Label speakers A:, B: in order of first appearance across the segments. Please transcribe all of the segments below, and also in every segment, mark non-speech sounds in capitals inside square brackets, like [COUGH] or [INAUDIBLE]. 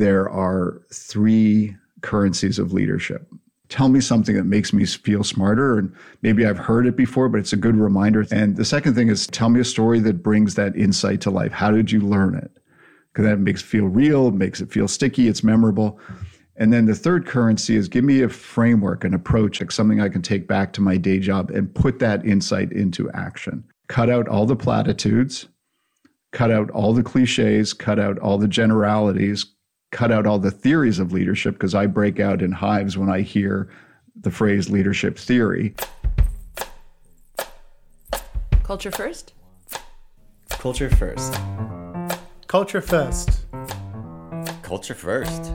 A: there are three currencies of leadership. Tell me something that makes me feel smarter. And maybe I've heard it before, but it's a good reminder. And the second thing is tell me a story that brings that insight to life. How did you learn it? Because that makes it feel real, makes it feel sticky, it's memorable. And then the third currency is give me a framework, an approach, like something I can take back to my day job and put that insight into action. Cut out all the platitudes, cut out all the cliches, cut out all the generalities, cut out all the theories of leadership because I break out in hives when I hear the phrase leadership theory.
B: Culture first?
C: Culture first.
D: Culture first.
C: Culture first.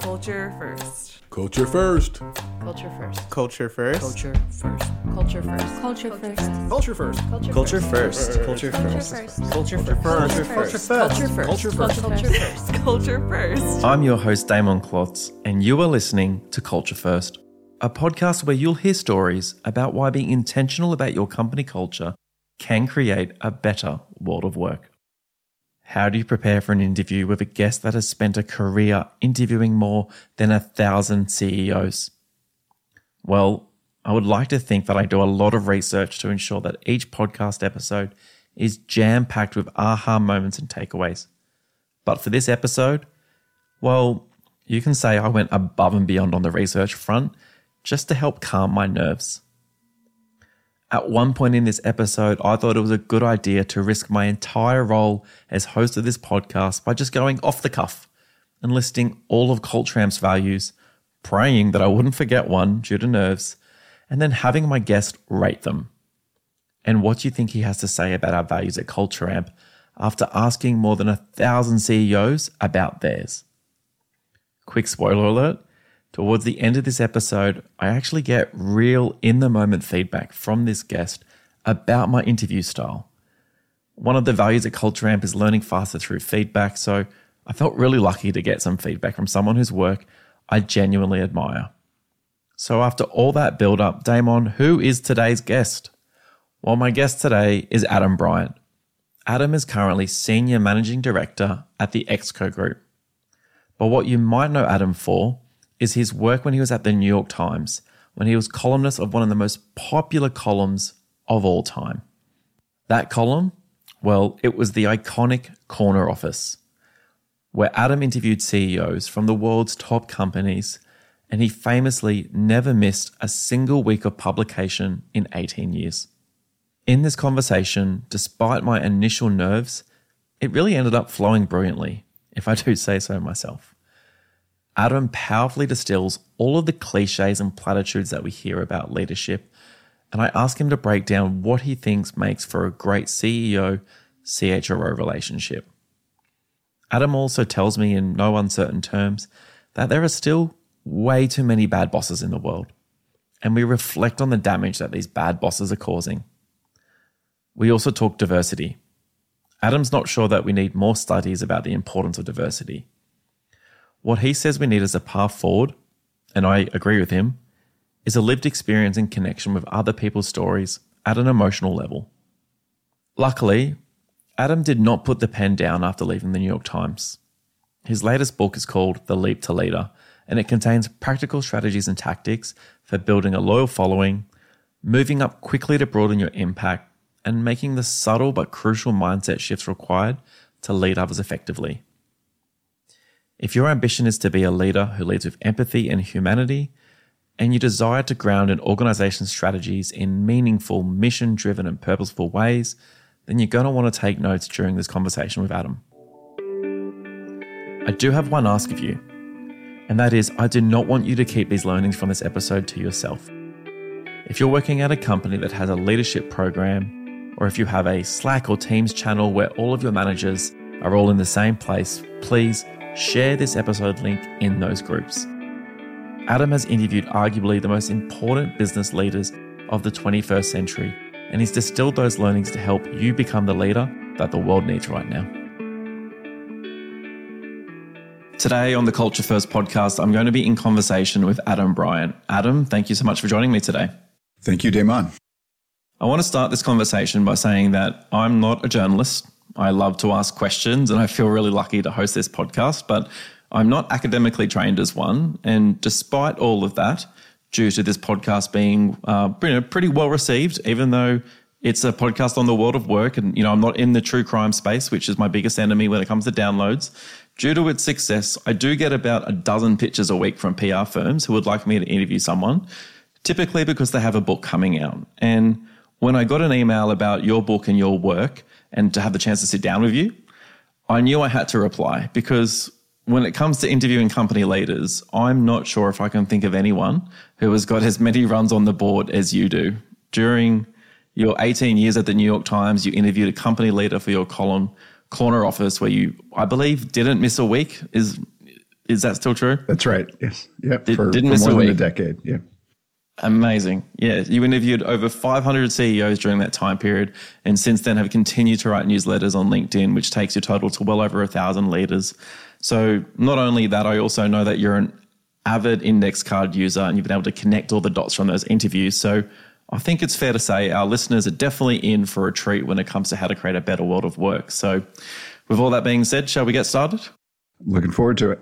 B: Culture first.
E: Culture first.
B: Culture first.
D: Culture first.
B: Culture first. Culture first.
F: Culture first.
D: Culture first.
C: Culture first. Culture first. Culture first.
D: Culture first.
B: Culture first.
E: Culture first.
B: Culture first. Culture first.
G: I'm your host, Damon Klotz, and you are listening to Culture First, a podcast where you'll hear stories about why being intentional about your company culture can create a better world of work. How do you prepare for an interview with a guest that has spent a career interviewing more than a thousand CEOs? Well, I would like to think that I do a lot of research to ensure that each podcast episode is jam packed with aha moments and takeaways. But for this episode, well, you can say I went above and beyond on the research front just to help calm my nerves. At one point in this episode, I thought it was a good idea to risk my entire role as host of this podcast by just going off the cuff and listing all of Culture Amp's values, praying that I wouldn't forget one due to nerves, and then having my guest rate them. And what do you think he has to say about our values at Culturamp after asking more than a thousand CEOs about theirs? Quick spoiler alert towards the end of this episode, I actually get real in the moment feedback from this guest about my interview style. One of the values at Culture Amp is learning faster through feedback, so I felt really lucky to get some feedback from someone whose work I genuinely admire. So, after all that build up, Damon, who is today's guest? Well, my guest today is Adam Bryant. Adam is currently Senior Managing Director at the Exco Group. But what you might know Adam for is his work when he was at the New York Times, when he was columnist of one of the most popular columns of all time. That column? Well, it was the iconic Corner Office, where Adam interviewed CEOs from the world's top companies, and he famously never missed a single week of publication in 18 years. In this conversation, despite my initial nerves, it really ended up flowing brilliantly, if I do say so myself. Adam powerfully distills all of the cliches and platitudes that we hear about leadership, and I ask him to break down what he thinks makes for a great CEO CHRO relationship. Adam also tells me in no uncertain terms that there are still way too many bad bosses in the world, and we reflect on the damage that these bad bosses are causing. We also talk diversity. Adam's not sure that we need more studies about the importance of diversity. What he says we need as a path forward, and I agree with him, is a lived experience in connection with other people's stories at an emotional level. Luckily, Adam did not put the pen down after leaving the New York Times. His latest book is called The Leap to Leader, and it contains practical strategies and tactics for building a loyal following, moving up quickly to broaden your impact, and making the subtle but crucial mindset shifts required to lead others effectively. If your ambition is to be a leader who leads with empathy and humanity, and you desire to ground an organization's strategies in meaningful, mission driven, and purposeful ways, then you're going to want to take notes during this conversation with Adam. I do have one ask of you, and that is I do not want you to keep these learnings from this episode to yourself. If you're working at a company that has a leadership program, or if you have a Slack or Teams channel where all of your managers are all in the same place, please share this episode link in those groups. Adam has interviewed arguably the most important business leaders of the 21st century, and he's distilled those learnings to help you become the leader that the world needs right now. Today on the Culture First podcast, I'm going to be in conversation with Adam Bryant. Adam, thank you so much for joining me today.
A: Thank you, Damon.
G: I want to start this conversation by saying that I'm not a journalist. I love to ask questions and I feel really lucky to host this podcast, but I'm not academically trained as one. And despite all of that, due to this podcast being uh, pretty well received, even though it's a podcast on the world of work, and you know I'm not in the true crime space, which is my biggest enemy when it comes to downloads. Due to its success, I do get about a dozen pitches a week from PR firms who would like me to interview someone, typically because they have a book coming out. And when I got an email about your book and your work, and to have the chance to sit down with you, I knew I had to reply because when it comes to interviewing company leaders, I'm not sure if I can think of anyone who has got as many runs on the board as you do. During your 18 years at the New York Times, you interviewed a company leader for your column corner office where you, I believe, didn't miss a week. Is is that still true?
A: That's right. Yes. Yeah.
G: Did-
A: for,
G: didn't
A: for
G: miss
A: more
G: a
A: than a decade. Yeah.
G: Amazing. Yeah, you interviewed over 500 CEOs during that time period, and since then have continued to write newsletters on LinkedIn, which takes your total to well over a thousand leaders. So, not only that, I also know that you're an avid index card user and you've been able to connect all the dots from those interviews. So, I think it's fair to say our listeners are definitely in for a treat when it comes to how to create a better world of work. So, with all that being said, shall we get started?
A: Looking forward to it.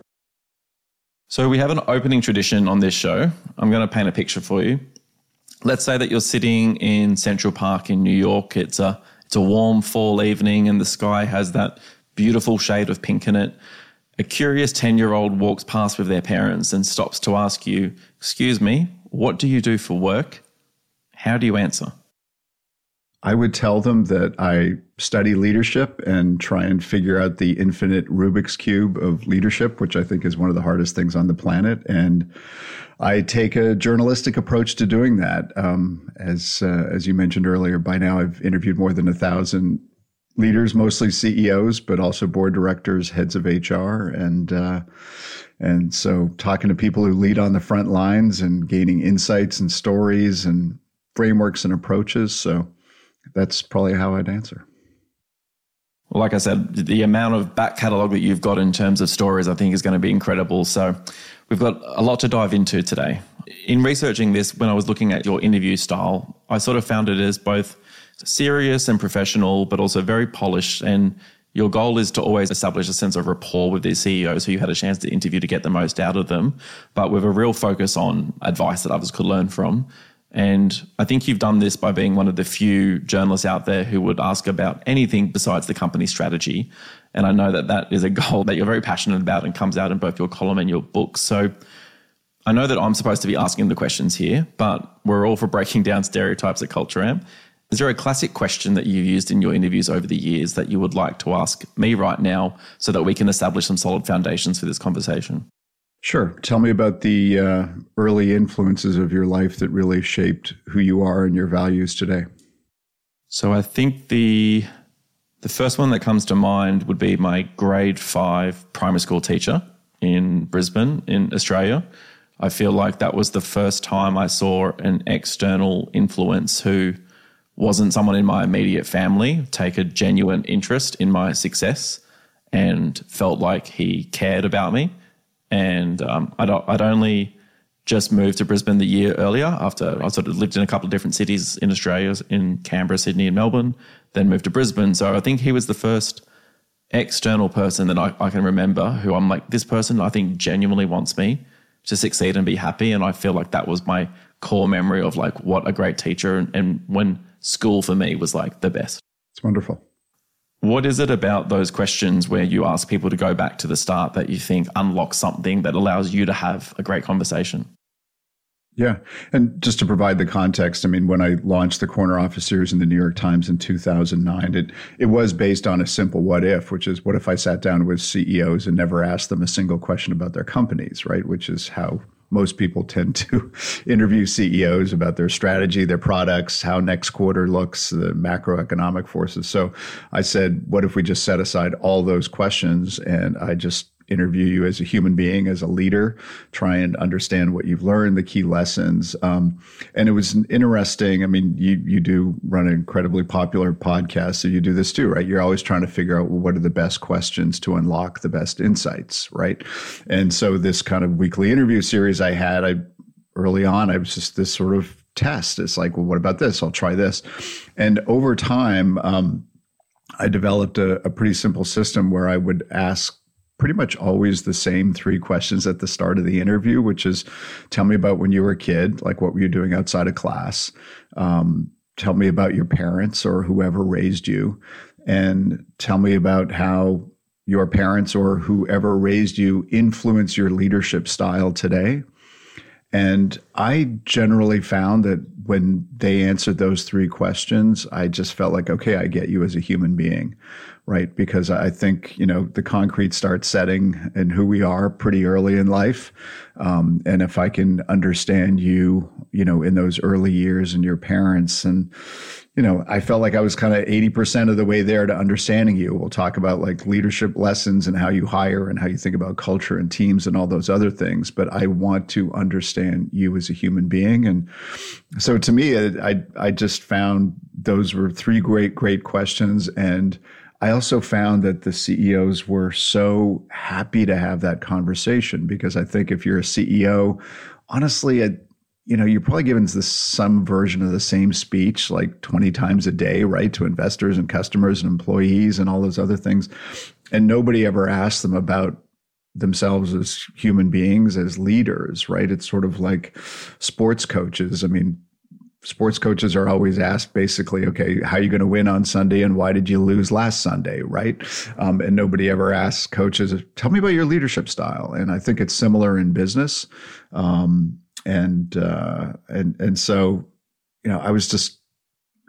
G: So we have an opening tradition on this show. I'm going to paint a picture for you. Let's say that you're sitting in Central Park in New York. It's a it's a warm fall evening and the sky has that beautiful shade of pink in it. A curious 10-year-old walks past with their parents and stops to ask you, "Excuse me, what do you do for work?" How do you answer?
A: I would tell them that I study leadership and try and figure out the infinite Rubik's Cube of leadership, which I think is one of the hardest things on the planet. And I take a journalistic approach to doing that. Um, as, uh, as you mentioned earlier, by now I've interviewed more than a thousand leaders, mostly CEOs, but also board directors, heads of HR. And, uh, and so talking to people who lead on the front lines and gaining insights and stories and frameworks and approaches. So, that's probably how I'd answer.
G: Well, like I said, the amount of back catalogue that you've got in terms of stories, I think, is going to be incredible. So, we've got a lot to dive into today. In researching this, when I was looking at your interview style, I sort of found it as both serious and professional, but also very polished. And your goal is to always establish a sense of rapport with these CEOs who you had a chance to interview to get the most out of them, but with a real focus on advice that others could learn from. And I think you've done this by being one of the few journalists out there who would ask about anything besides the company strategy. And I know that that is a goal that you're very passionate about and comes out in both your column and your book. So I know that I'm supposed to be asking the questions here, but we're all for breaking down stereotypes at Culture Amp. Is there a classic question that you've used in your interviews over the years that you would like to ask me right now so that we can establish some solid foundations for this conversation?
A: Sure. Tell me about the uh, early influences of your life that really shaped who you are and your values today.
G: So I think the the first one that comes to mind would be my grade five primary school teacher in Brisbane, in Australia. I feel like that was the first time I saw an external influence who wasn't someone in my immediate family take a genuine interest in my success and felt like he cared about me. And um, I'd, I'd only just moved to Brisbane the year earlier after I sort of lived in a couple of different cities in Australia, in Canberra, Sydney, and Melbourne, then moved to Brisbane. So I think he was the first external person that I, I can remember who I'm like, this person I think genuinely wants me to succeed and be happy. And I feel like that was my core memory of like what a great teacher and, and when school for me was like the best.
A: It's wonderful.
G: What is it about those questions where you ask people to go back to the start that you think unlocks something that allows you to have a great conversation?
A: Yeah. And just to provide the context, I mean, when I launched the Corner Office series in the New York Times in 2009, it, it was based on a simple what if, which is what if I sat down with CEOs and never asked them a single question about their companies, right? Which is how most people tend to [LAUGHS] interview CEOs about their strategy, their products, how next quarter looks, the macroeconomic forces. So I said, what if we just set aside all those questions and I just interview you as a human being, as a leader, try and understand what you've learned, the key lessons. Um, and it was interesting. I mean, you you do run an incredibly popular podcast, so you do this too, right? You're always trying to figure out what are the best questions to unlock the best insights, right? And so this kind of weekly interview series I had, I early on, I was just this sort of test. It's like, well, what about this? I'll try this, and over time. Um, I developed a, a pretty simple system where I would ask pretty much always the same three questions at the start of the interview, which is tell me about when you were a kid, like what were you doing outside of class? Um, tell me about your parents or whoever raised you, and tell me about how your parents or whoever raised you influence your leadership style today. And I generally found that when they answered those three questions, I just felt like, okay, I get you as a human being, right? Because I think, you know, the concrete starts setting and who we are pretty early in life. Um, and if I can understand you, you know, in those early years and your parents and, you know, I felt like I was kind of 80% of the way there to understanding you. We'll talk about like leadership lessons and how you hire and how you think about culture and teams and all those other things. But I want to understand you as a human being. And so to me, I, I just found those were three great, great questions. And I also found that the CEOs were so happy to have that conversation because I think if you're a CEO, honestly, you know, you're probably given this some version of the same speech like 20 times a day, right, to investors and customers and employees and all those other things. And nobody ever asks them about themselves as human beings, as leaders, right? It's sort of like sports coaches. I mean, sports coaches are always asked basically, okay, how are you going to win on Sunday and why did you lose last Sunday, right? Um, and nobody ever asks coaches, tell me about your leadership style. And I think it's similar in business. Um, and uh, and and so you know I was just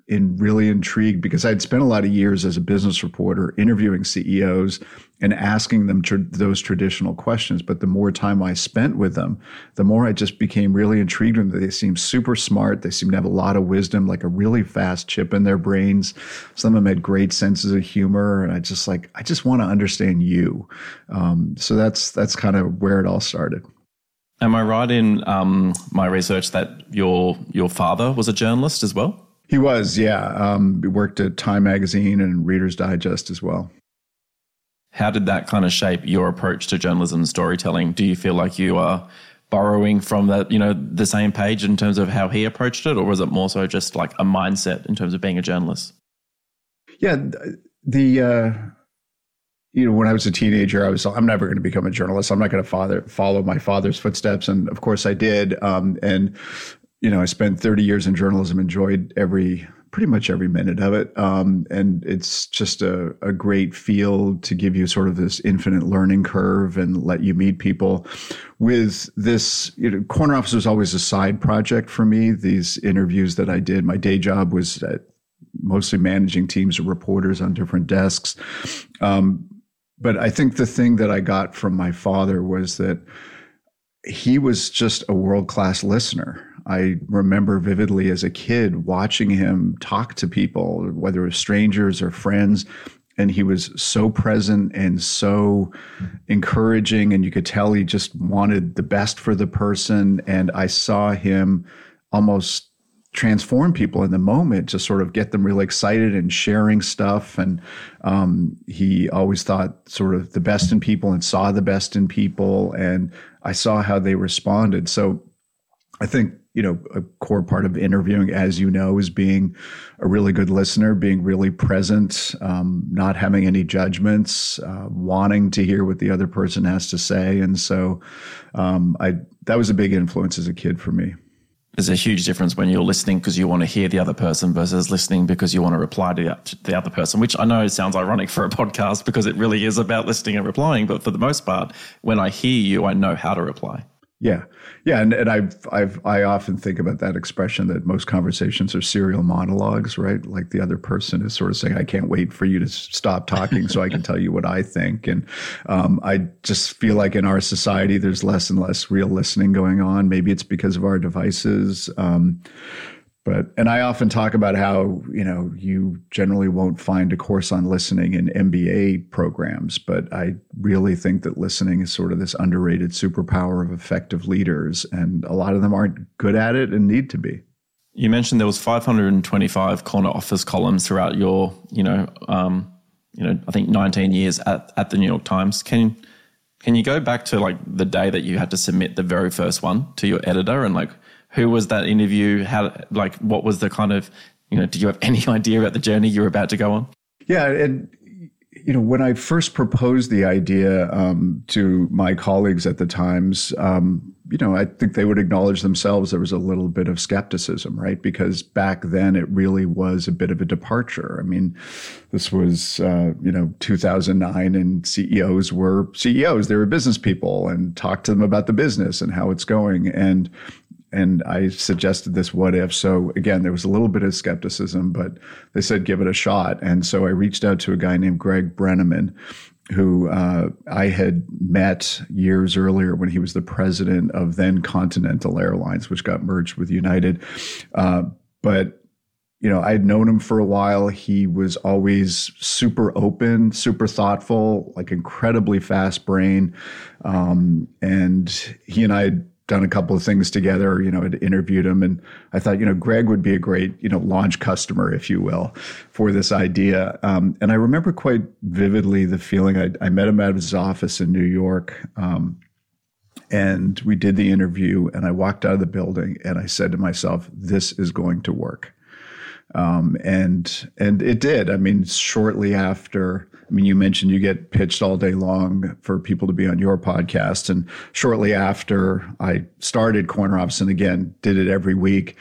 A: in really intrigued because I'd spent a lot of years as a business reporter interviewing CEOs and asking them tr- those traditional questions. But the more time I spent with them, the more I just became really intrigued with them. They seemed super smart. They seemed to have a lot of wisdom, like a really fast chip in their brains. Some of them had great senses of humor. And I just like, I just want to understand you. Um, so that's, that's kind of where it all started.
G: Am I right in um, my research that your your father was a journalist as well?
A: He was, yeah. Um, he worked at Time Magazine and Reader's Digest as well.
G: How did that kind of shape your approach to journalism and storytelling? Do you feel like you are borrowing from that, you know, the same page in terms of how he approached it, or was it more so just like a mindset in terms of being a journalist?
A: Yeah, the uh, you know, when I was a teenager, I was, I'm never going to become a journalist. I'm not going to father, follow my father's footsteps. And of course I did. Um, and, you know, I spent 30 years in journalism, enjoyed every, pretty much every minute of it. Um, and it's just a, a great field to give you sort of this infinite learning curve and let you meet people. With this, you know, Corner Office was always a side project for me. These interviews that I did, my day job was mostly managing teams of reporters on different desks. Um, but I think the thing that I got from my father was that he was just a world class listener. I remember vividly as a kid watching him talk to people, whether it was strangers or friends, and he was so present and so encouraging. And you could tell he just wanted the best for the person. And I saw him almost transform people in the moment to sort of get them really excited and sharing stuff. And um, he always thought sort of the best in people and saw the best in people. And I saw how they responded. So I think, you know, a core part of interviewing, as you know, is being a really good listener, being really present, um, not having any judgments, uh, wanting to hear what the other person has to say. And so um, I, that was a big influence as a kid for me
G: there's a huge difference when you're listening because you want to hear the other person versus listening because you want to reply to the other person, which I know sounds ironic for a podcast because it really is about listening and replying. But for the most part, when I hear you, I know how to reply.
A: Yeah, yeah, and, and I've I've I often think about that expression that most conversations are serial monologues, right? Like the other person is sort of saying, "I can't wait for you to stop talking so I can tell you what I think." And um, I just feel like in our society, there's less and less real listening going on. Maybe it's because of our devices. Um, but, and I often talk about how, you know, you generally won't find a course on listening in MBA programs, but I really think that listening is sort of this underrated superpower of effective leaders. And a lot of them aren't good at it and need to be.
G: You mentioned there was 525 corner office columns throughout your, you know, um, you know, I think 19 years at, at the New York Times. Can, can you go back to like the day that you had to submit the very first one to your editor and like, who was that interview? How, like, what was the kind of, you know, did you have any [LAUGHS] idea about the journey you were about to go on?
A: Yeah. And you know, when I first proposed the idea um, to my colleagues at the Times, um, you know, I think they would acknowledge themselves there was a little bit of skepticism, right? Because back then it really was a bit of a departure. I mean, this was, uh, you know, 2009 and CEOs were CEOs. They were business people and talked to them about the business and how it's going. And, and I suggested this what if. So again, there was a little bit of skepticism, but they said give it a shot. And so I reached out to a guy named Greg Brenneman, who uh, I had met years earlier when he was the president of then Continental Airlines, which got merged with United. Uh, but you know, I had known him for a while. He was always super open, super thoughtful, like incredibly fast brain. Um, and he and I had done a couple of things together, you know, had interviewed him. And I thought, you know, Greg would be a great, you know, launch customer, if you will, for this idea. Um, and I remember quite vividly the feeling I, I, met him at his office in New York. Um, and we did the interview and I walked out of the building and I said to myself, this is going to work. Um, and and it did. I mean, shortly after, I mean, you mentioned you get pitched all day long for people to be on your podcast, and shortly after I started Corner Office, and again did it every week,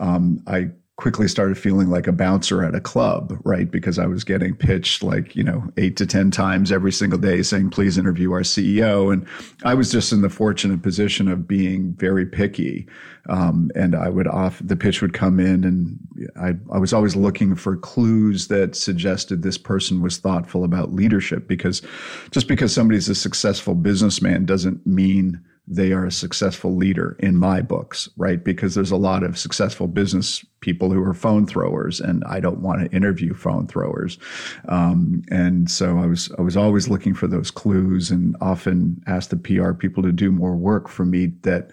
A: um, I quickly started feeling like a bouncer at a club, right? Because I was getting pitched like, you know, eight to 10 times every single day saying, please interview our CEO. And I was just in the fortunate position of being very picky. Um, and I would off, the pitch would come in and I, I was always looking for clues that suggested this person was thoughtful about leadership because just because somebody's a successful businessman doesn't mean they are a successful leader in my books, right? Because there's a lot of successful business people who are phone throwers, and I don't want to interview phone throwers. Um, and so I was I was always looking for those clues, and often asked the PR people to do more work for me that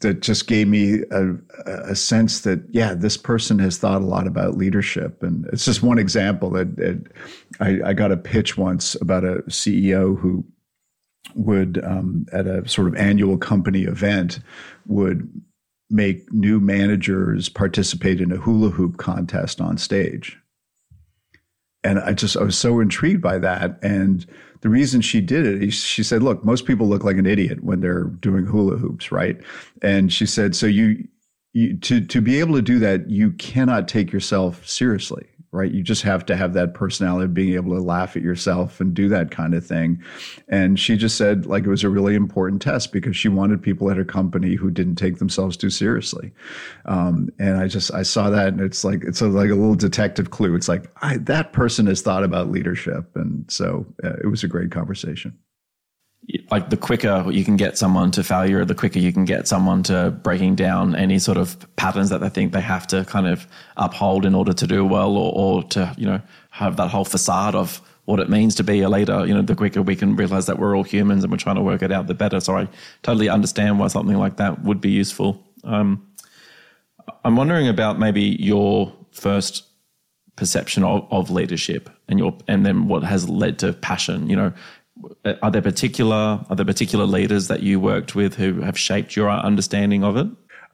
A: that just gave me a, a, sense that yeah this person has thought a lot about leadership and it's just one example that, that I, I, got a pitch once about a ceo who would um, at a sort of annual company event would make new managers participate in a hula hoop contest on stage. And i just i was so intrigued by that. And the reason she did it she said look most people look like an idiot when they're doing hula hoops right? And she said so you, you to to be able to do that you cannot take yourself seriously right? You just have to have that personality of being able to laugh at yourself and do that kind of thing. And she just said like it was a really important test because she wanted people at her company who didn't take themselves too seriously. Um, and I just I saw that and it's like it's a, like a little detective clue. It's like I, that person has thought about leadership, and so uh, it was a great conversation
G: like the quicker you can get someone to failure, the quicker you can get someone to breaking down any sort of patterns that they think they have to kind of uphold in order to do well or, or to, you know, have that whole facade of what it means to be a leader, you know, the quicker we can realize that we're all humans and we're trying to work it out, the better. So I totally understand why something like that would be useful. Um, I'm wondering about maybe your first perception of, of leadership and your and then what has led to passion. You know, are there particular are there particular leaders that you worked with who have shaped your understanding of it?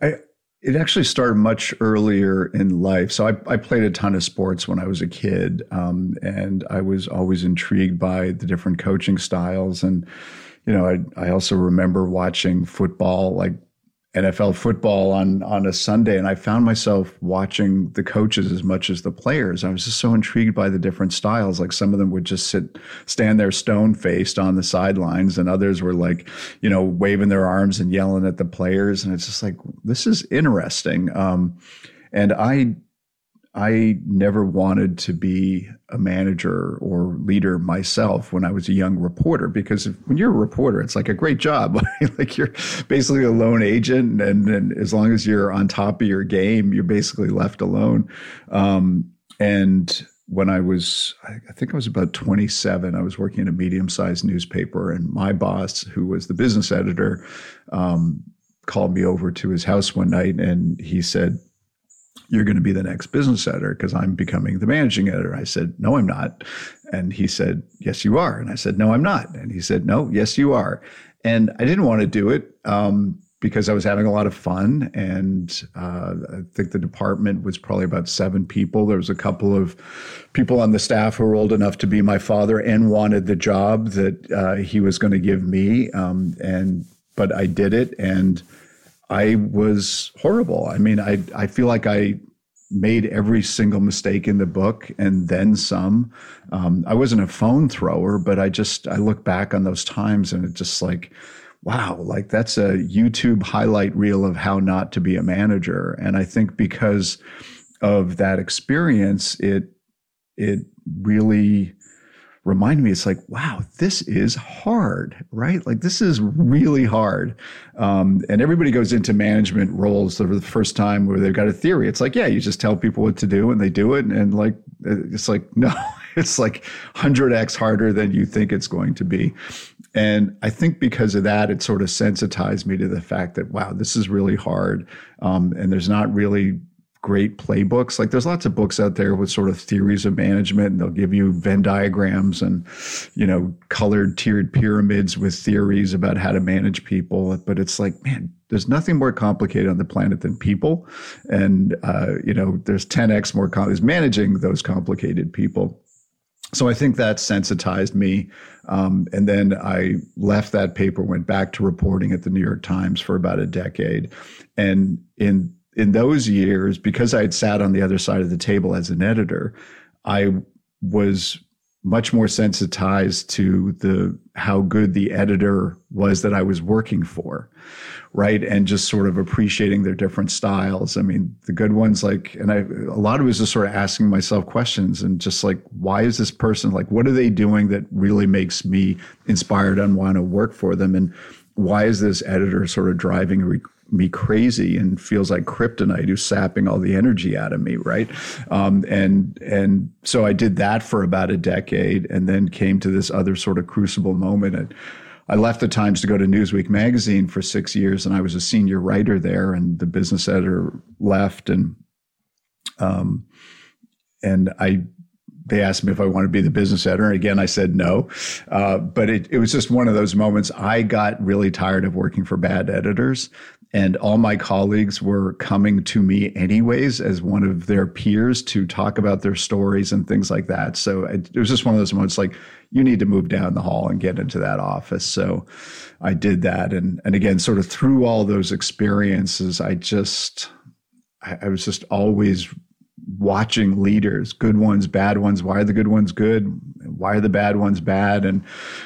A: I, it actually started much earlier in life. So I, I played a ton of sports when I was a kid, um, and I was always intrigued by the different coaching styles. And you know, I, I also remember watching football like NFL football on on a Sunday, and I found myself watching the coaches as much as the players. I was just so intrigued by the different styles. Like some of them would just sit, stand there stone faced on the sidelines, and others were like, you know, waving their arms and yelling at the players. And it's just like this is interesting. Um, and I I never wanted to be a manager or leader myself when I was a young reporter because if, when you're a reporter, it's like a great job. [LAUGHS] like you're basically a lone agent, and, and, as long as you're on top of your game, you're basically left alone. Um, and when I was, I think I was about 27, I was working in a medium sized newspaper, and my boss, who was the business editor, um, called me over to his house one night and he said, you're going to be the next business editor because I'm becoming the managing editor. I said, no, I'm not. And he said, yes, you are. And I said, no, I'm not. And he said, no, yes, you are. And I didn't want to do it um, because I was having a lot of fun. And uh, I think the department was probably about seven people. There was a couple of people on the staff who were old enough to be my father and wanted the job that uh, he was going to give me. Um, and but I did it, and I was horrible. I mean, I I feel like I made every single mistake in the book and then some. Um, I wasn't a phone thrower, but I just I look back on those times and it just like, wow, like that's a YouTube highlight reel of how not to be a manager. And I think because of that experience, it it really remind me it's like wow this is hard right? Like this is really hard. Um, and everybody goes into management roles for the first time where they've got a theory. It's like yeah you just tell people what to do and they do it. And, and like it's like [LAUGHS] no it's like 100x harder than you think it's going to be. And i think because of that it sort of sensitized me to the fact that wow this is really hard. Um, and there's not really great playbooks. Like there's lots of books out there with sort of theories of management and they'll give you Venn diagrams and, you know, colored tiered pyramids with theories about how to manage people. But it's like, man, there's nothing more complicated on the planet than people. And, uh, you know, there's 10x more com- is managing those complicated people. So I think that sensitized me. Um, and then I left that paper, went back to reporting at the New York Times for about a decade. And in in those years, because I had sat on the other side of the table as an editor, I was much more sensitized to the how good the editor was that I was working for, right? And just sort of appreciating their different styles. I mean, the good ones, like, and I a lot of it was just sort of asking myself questions and just like, why is this person like, what are they doing that really makes me inspired and want to work for them? And why is this editor sort of driving me crazy and feels like kryptonite who's sapping all the energy out of me right um, and and so i did that for about a decade and then came to this other sort of crucible moment and I left the Times to go to Newsweek magazine for six years, and I was a senior writer there. And the business editor left, and um, and I they asked me if I wanted to be the business editor. And again, I said no. Uh, but it, it was just one of those moments. I got really tired of working for bad editors. And all my colleagues were coming to me anyways as one of their peers to talk about their stories and things like that. So it, was just one of those moments like, you need to move down the hall and get into that office. So I did that. And, and again, sort of through all those experiences, I just, I was just always watching leaders, good ones, bad ones. Why are the good ones good? Why are the bad ones bad? And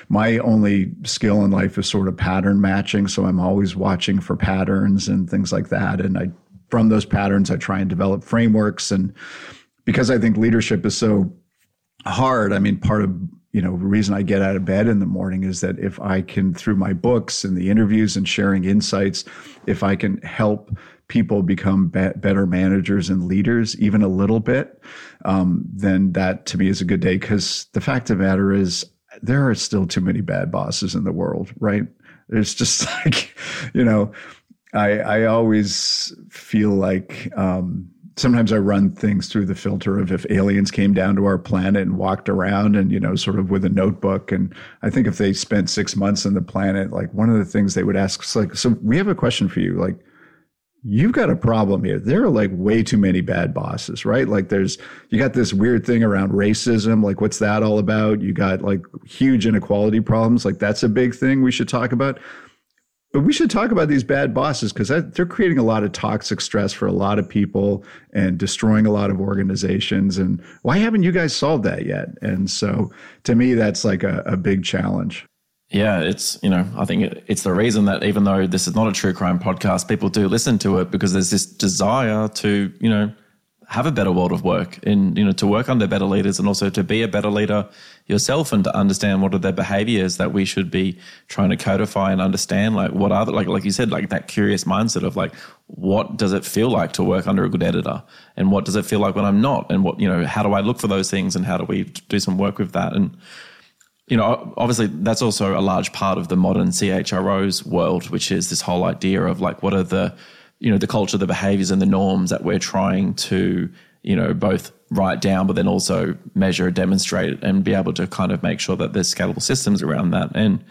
A: my only skill in life is sort of pattern matching. So I'm always watching for patterns and things like that. And I, from those patterns, I try and develop frameworks. And because I think leadership is so hard, I mean, part of you know, the reason I get out of bed in the morning is that if I can, through my books and the interviews and sharing insights, if I can help people become be- better managers and leaders, even a little bit, um, then that to me is a good day. Because the fact of the matter is, there are still too many bad bosses in the world, right? It's just [LAUGHS] like, you know, I I always feel like um, sometimes I run things through the filter of if aliens came down to our planet and walked around and, you know, sort of with a notebook. And I think if they spent six months on the planet, like one of the things they would ask like, so we have a question for you. Like, you've got a problem here. There are like way too many bad bosses, right? Like there's, you got this weird thing around racism. Like what's that all about? You got like huge inequality problems. Like that's a big thing we should talk about. But we should talk about these bad bosses because they're creating a lot of toxic stress for a lot of people and destroying a lot of organizations. And why haven't you guys solved that yet? And so to me, that's like a, a big challenge.
G: Yeah, it's, you know, I think it's the reason that even though this is not a true crime podcast, people do listen to it because there's this desire to, you know, have a better world of work and, you know, to work under better leaders and also to be a better leader yourself and to understand what are the behaviors that we should be trying to codify and understand. Like, what are the, like, like you said, like that curious mindset of like, what does it feel like to work under a good editor? And what does it feel like when I'm not? And what, you know, how do I look for those things and how do we do some work with that? And, you know, obviously that's also a large part of the modern CHRO's world, which is this whole idea of like, what are the, you know, the culture, the behaviors and the norms that we're trying to, you know, both write down, but then also measure, demonstrate and be able to kind of make sure that there's scalable systems around that. And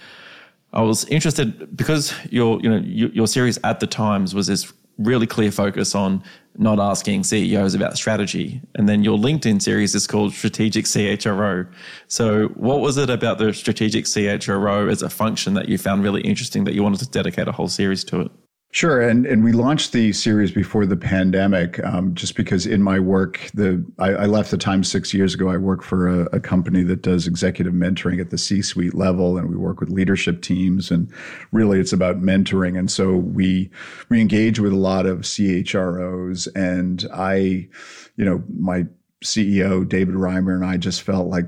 G: I was interested because your you know your, your series at the Times was this really clear focus on not asking CEOs about strategy, and then your LinkedIn series is called Strategic CHRO. So, what was it about the Strategic CHRO as a function that you found really interesting that you wanted to dedicate a whole series to it?
A: Sure, and and we launched the series before the pandemic, um, just because in my work, the I, I, left the Times six years ago. I work for a, a company that does executive mentoring at the C-suite level, and we work with leadership teams, and really it's about mentoring. And so we we engage with a lot of CHROs, and I, you know, my CEO David Reimer and I just felt like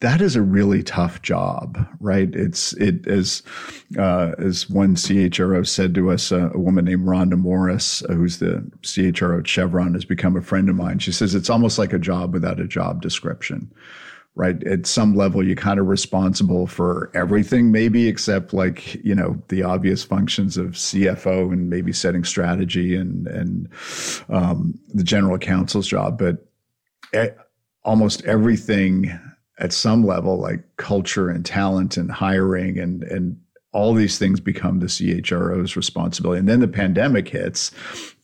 A: that is a really tough job, right? It's it as uh, as one CHRO said to us, uh, a woman named Rhonda Morris, uh, who's the CHRO at Chevron, has become a friend of mine. She says it's almost like a job without a job description, right? At some level, you're kind of responsible for everything, maybe except like you know the obvious functions of CFO and maybe setting strategy and and um, the general counsel's job, but. almost everything at some level, like culture and talent and hiring and and all these things become the CHRO's responsibility. And then the pandemic hits,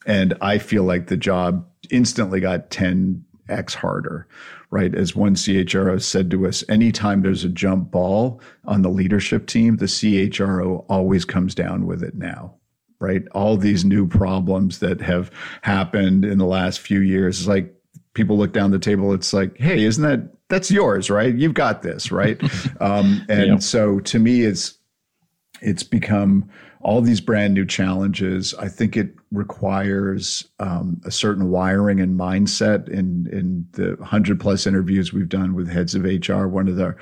A: and I feel like the job instantly got 10x harder, right? As one CHRO said to us, anytime there's a jump ball on the leadership team, the CHRO always comes down with it now. Right. All these new problems that have happened in the last few years. It's like people look down the table. It's like, hey, isn't that that's yours, right? You've got this, right? [LAUGHS] um, and so to me, it's it's become all these brand new challenges. I think it requires um, a certain wiring and mindset. In in the hundred plus interviews we've done with heads of HR, one of the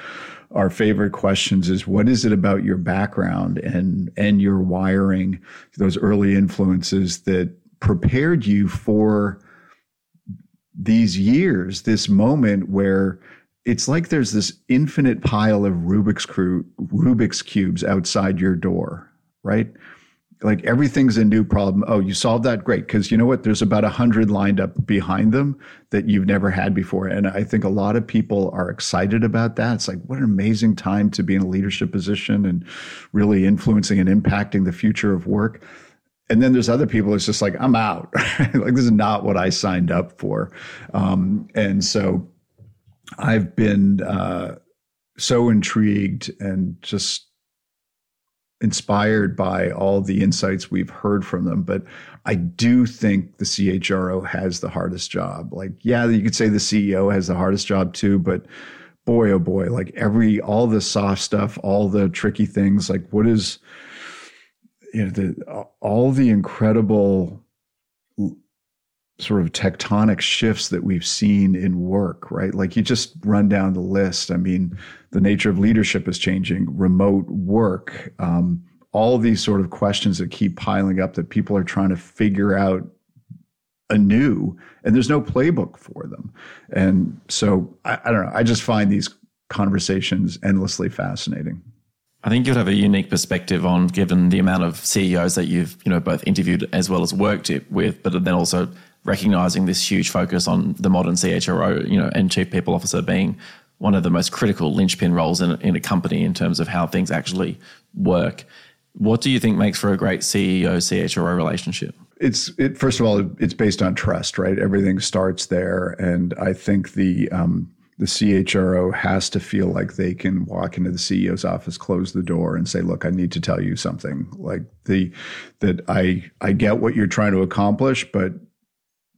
A: our favorite questions is what is it about your background and and your wiring, those early influences that prepared you for these years, this moment where it's like there's this infinite pile of Rubik's cube, Rubik's cubes outside your door, right? Like everything's a new problem. Oh, you solved that, great. Because you know what? There's about a hundred lined up behind them that you've never had before, and I think a lot of people are excited about that. It's like what an amazing time to be in a leadership position and really influencing and impacting the future of work and then there's other people it's just like i'm out [LAUGHS] like this is not what i signed up for um, and so I've been uh, so intrigued and just inspired by all the insights we've heard from them. But I do think the CHRO has the hardest job. Like, yeah, you could say the CEO has the hardest job too, but boy, oh boy, like every, all the soft stuff, all the tricky things, like what is, you know, the, all the incredible sort of tectonic shifts that we've seen in work, right? Like you just run down the list. I mean, the nature of leadership is changing, remote work, um, all these sort of questions that keep piling up that people are trying to figure out anew, and there's no playbook for them. And so I, I don't know. I just find these conversations endlessly fascinating.
G: I think you'd have a unique perspective on given the amount of CEOs that you've, you know, both interviewed as well as worked with, but then also recognizing this huge focus on the modern CHRO, you know, and chief people officer being one of the most critical linchpin roles in, in a company in terms of how things actually work. What do you think makes for a great CEO CHRO relationship?
A: It's it, first of all, it's based on trust, right? Everything starts there, and I think the um, the CHRO has to feel like they can walk into the CEO's office, close the door, and say, "Look, I need to tell you something." Like the that I I get what you're trying to accomplish, but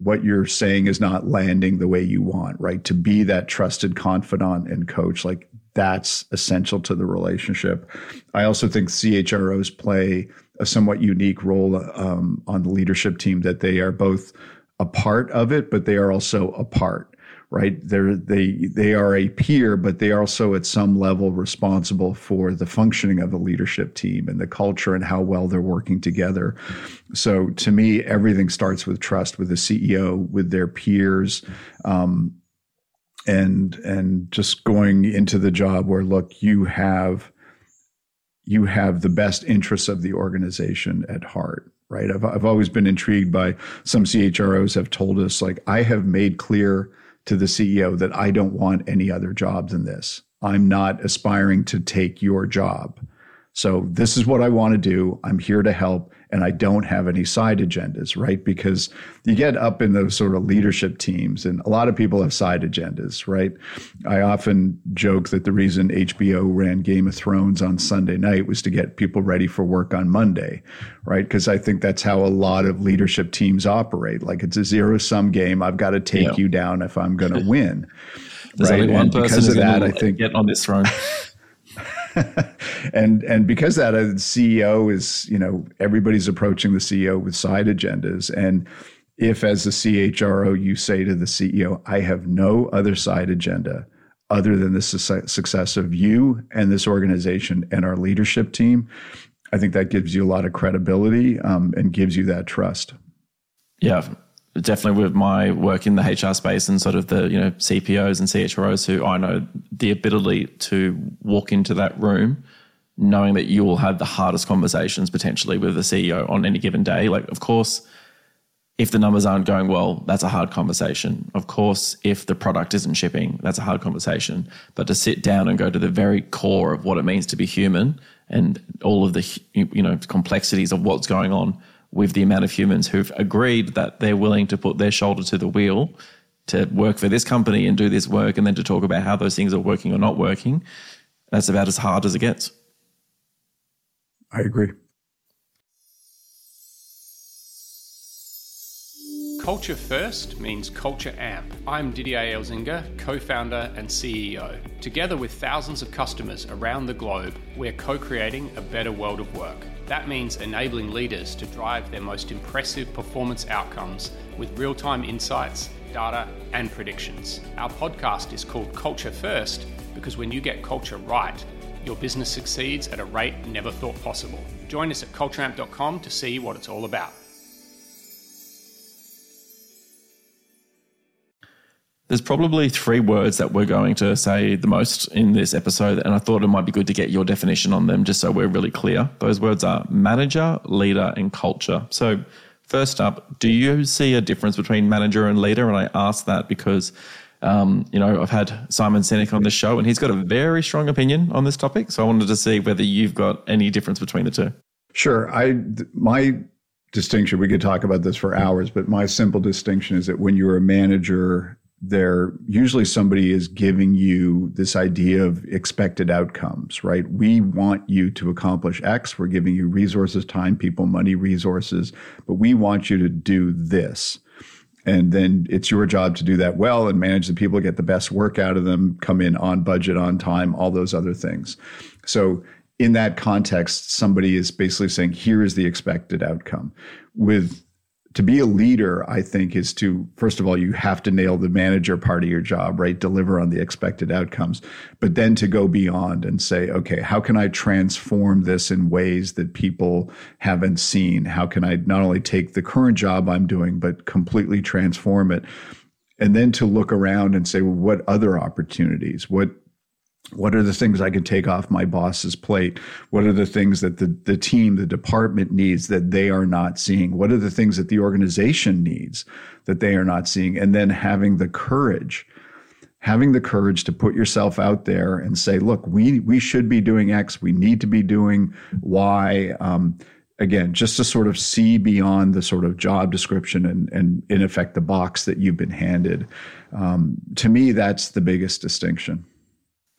A: what you're saying is not landing the way you want, right? To be that trusted confidant and coach, like that's essential to the relationship. I also think CHROs play a somewhat unique role um, on the leadership team that they are both a part of it, but they are also a part right? They're, they they are a peer, but they are also at some level responsible for the functioning of the leadership team and the culture and how well they're working together. So to me, everything starts with trust with the CEO, with their peers. Um, and and just going into the job where look you have you have the best interests of the organization at heart right i've, I've always been intrigued by some chros have told us like i have made clear to the CEO that I don't want any other job than this. I'm not aspiring to take your job. So this is what I want to do. I'm here to help and I don't have any side agendas, right? Because you get up in those sort of leadership teams and a lot of people have side agendas, right? I often joke that the reason HBO ran Game of Thrones on Sunday night was to get people ready for work on Monday, right? Because I think that's how a lot of leadership teams operate. Like it's a zero sum game. I've got to take
G: Yeah.
A: you down if I'm going to win.
G: There's
A: right?
G: only one
A: And
G: person
A: because
G: who's
A: of that,
G: going
A: I think
G: get on this throne. [LAUGHS] [LAUGHS]
A: and and because that a CEO is you know everybody's approaching the CEO with side agendas. And if as the CHRO you say to the CEO I have no other side agenda other than the suc- success of you and this organization and our leadership team I think that gives you a lot of credibility um, and gives you that trust.
G: Yeah, definitely with my work in the HR space and sort of the you know CPOs and CHROs who I know the ability to walk into that room knowing that you will have the hardest conversations potentially with the CEO on any given day. Like, of course, if the numbers aren't going well, that's a hard conversation. Of course, if the product isn't shipping, that's a hard conversation. But to sit down and go to the very core of what it means to be human and all of the you know complexities of what's going on with the amount of humans who've agreed that they're willing to put their shoulder to the wheel to work for this company and do this work and then to talk about how those things are working or not working, that's about as hard as it gets.
A: I agree
E: Culture First means Culture Amp. I'm Didier Elzinga, co founder and CEO. Together with thousands of customers around the globe, we're co creating a better world of work. That means enabling leaders to drive their most impressive performance outcomes with real time insights, data, and predictions. Our podcast is called Culture First because when you get culture right, your business succeeds at a rate never thought possible. Join us at cultureamp.com to see what it's all about.
G: There's probably three words that we're going to say the most in this episode, and I thought it might be good to get your definition on them just so we're really clear. Those words are manager, leader, and culture. So, first up, do you see a difference between manager and leader? And I ask that because, um, you know, I've had Simon Sinek on the show, and he's got a very strong opinion on this topic. So, I wanted to see whether you've got any difference between the two.
A: Sure. I my distinction. We could talk about this for hours, but my simple distinction is that when you're a manager, there usually somebody is giving you this idea of expected outcomes, right? We want you to accomplish X. We're giving you resources, time, people, money, resources, but we want you to do this. And then it's your job to do that well and manage the people, get the best work out of them, come in on budget, on time, all those other things. So in that context, somebody is basically saying, here is the expected outcome. With to be a leader, I think, is to, first of all, you have to nail the manager part of your job, right? Deliver on the expected outcomes, but then to go beyond and say, okay, how can I transform this in ways that people haven't seen? How can I not only take the current job I'm doing, but completely transform it? And then to look around and say, well, what other opportunities? What what are the things I can take off my boss's plate? What are the things that the, the team, the department needs that they are not seeing? What are the things that the organization needs that they are not seeing? And then having the courage, having the courage to put yourself out there and say, look, we, we should be doing X. We need to be doing Y. Um, again, just to sort of see beyond the sort of job description and, and in effect, the box that you've been handed. Um, to me, that's the biggest distinction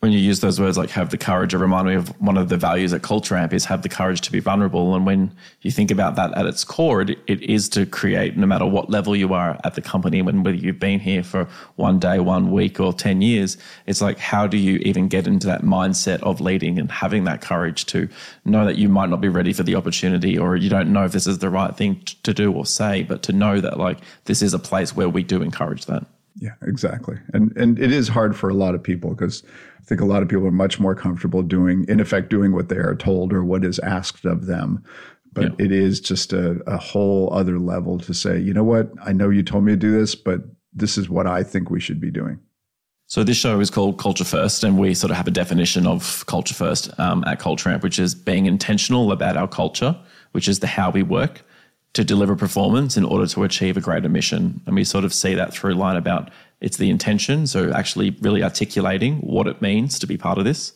G: when you use those words like have the courage, it remind me of one of the values at Culture Amp is have the courage to be vulnerable. And when you think about that at its core, it, it is to create, no matter what level you are at the company, when whether you've been here for one day, one week, or 10 years, it's like, how do you even get into that mindset of leading and having that courage to know that you might not be ready for the opportunity or you don't know if this is the right thing to do or say, but to know that like this is a place where we do encourage that.
A: Yeah, exactly. And and it is hard for a lot of people because I think a lot of people are much more comfortable doing, in effect, doing what they are told or what is asked of them. But
G: Yeah.
A: it is just a, a whole other level to say, you know what, I know you told me to do this, but this is what I think we should be doing.
G: So this show is called Culture First, and we sort of have a definition of culture first um, at Culture Amp, which is being intentional about our culture, which is the how we work to deliver performance in order to achieve a greater mission. And we sort of see that through line about it's the intention, so actually really articulating what it means to be part of this.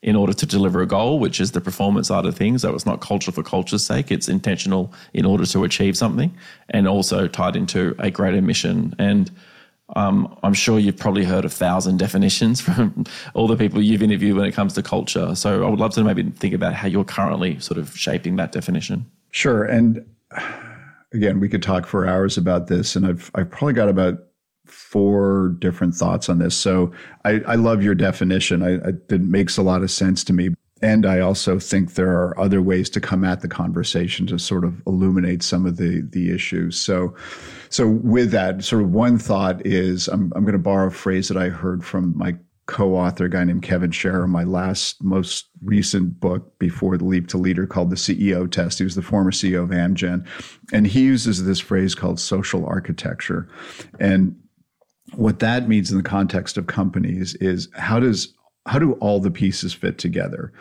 G: in order to deliver a goal, which is the performance side of things. So it's not culture for culture's sake, it's intentional in order to achieve something and also tied into a greater mission. And um, I'm sure you've probably heard a thousand definitions [LAUGHS] from all the people you've interviewed when it comes to culture. So I would love to maybe think about how you're currently sort of shaping that definition.
A: Sure. And again, we could talk for hours about this, and I've I've probably got about four different thoughts on this. So I, I love your definition. I, I, it makes a lot of sense to me. And I also think there are other ways to come at the conversation to sort of illuminate some of the the issues. So, so with that, sort of one thought is I'm I'm going to borrow a phrase that I heard from my co-author, a guy named Kevin Sharer, my last most recent book before the Leap to Leader called the CEO Test. He was the former CEO of Amgen, and he uses this phrase called social architecture, and what that means in the context of companies is how does how do all the pieces fit together?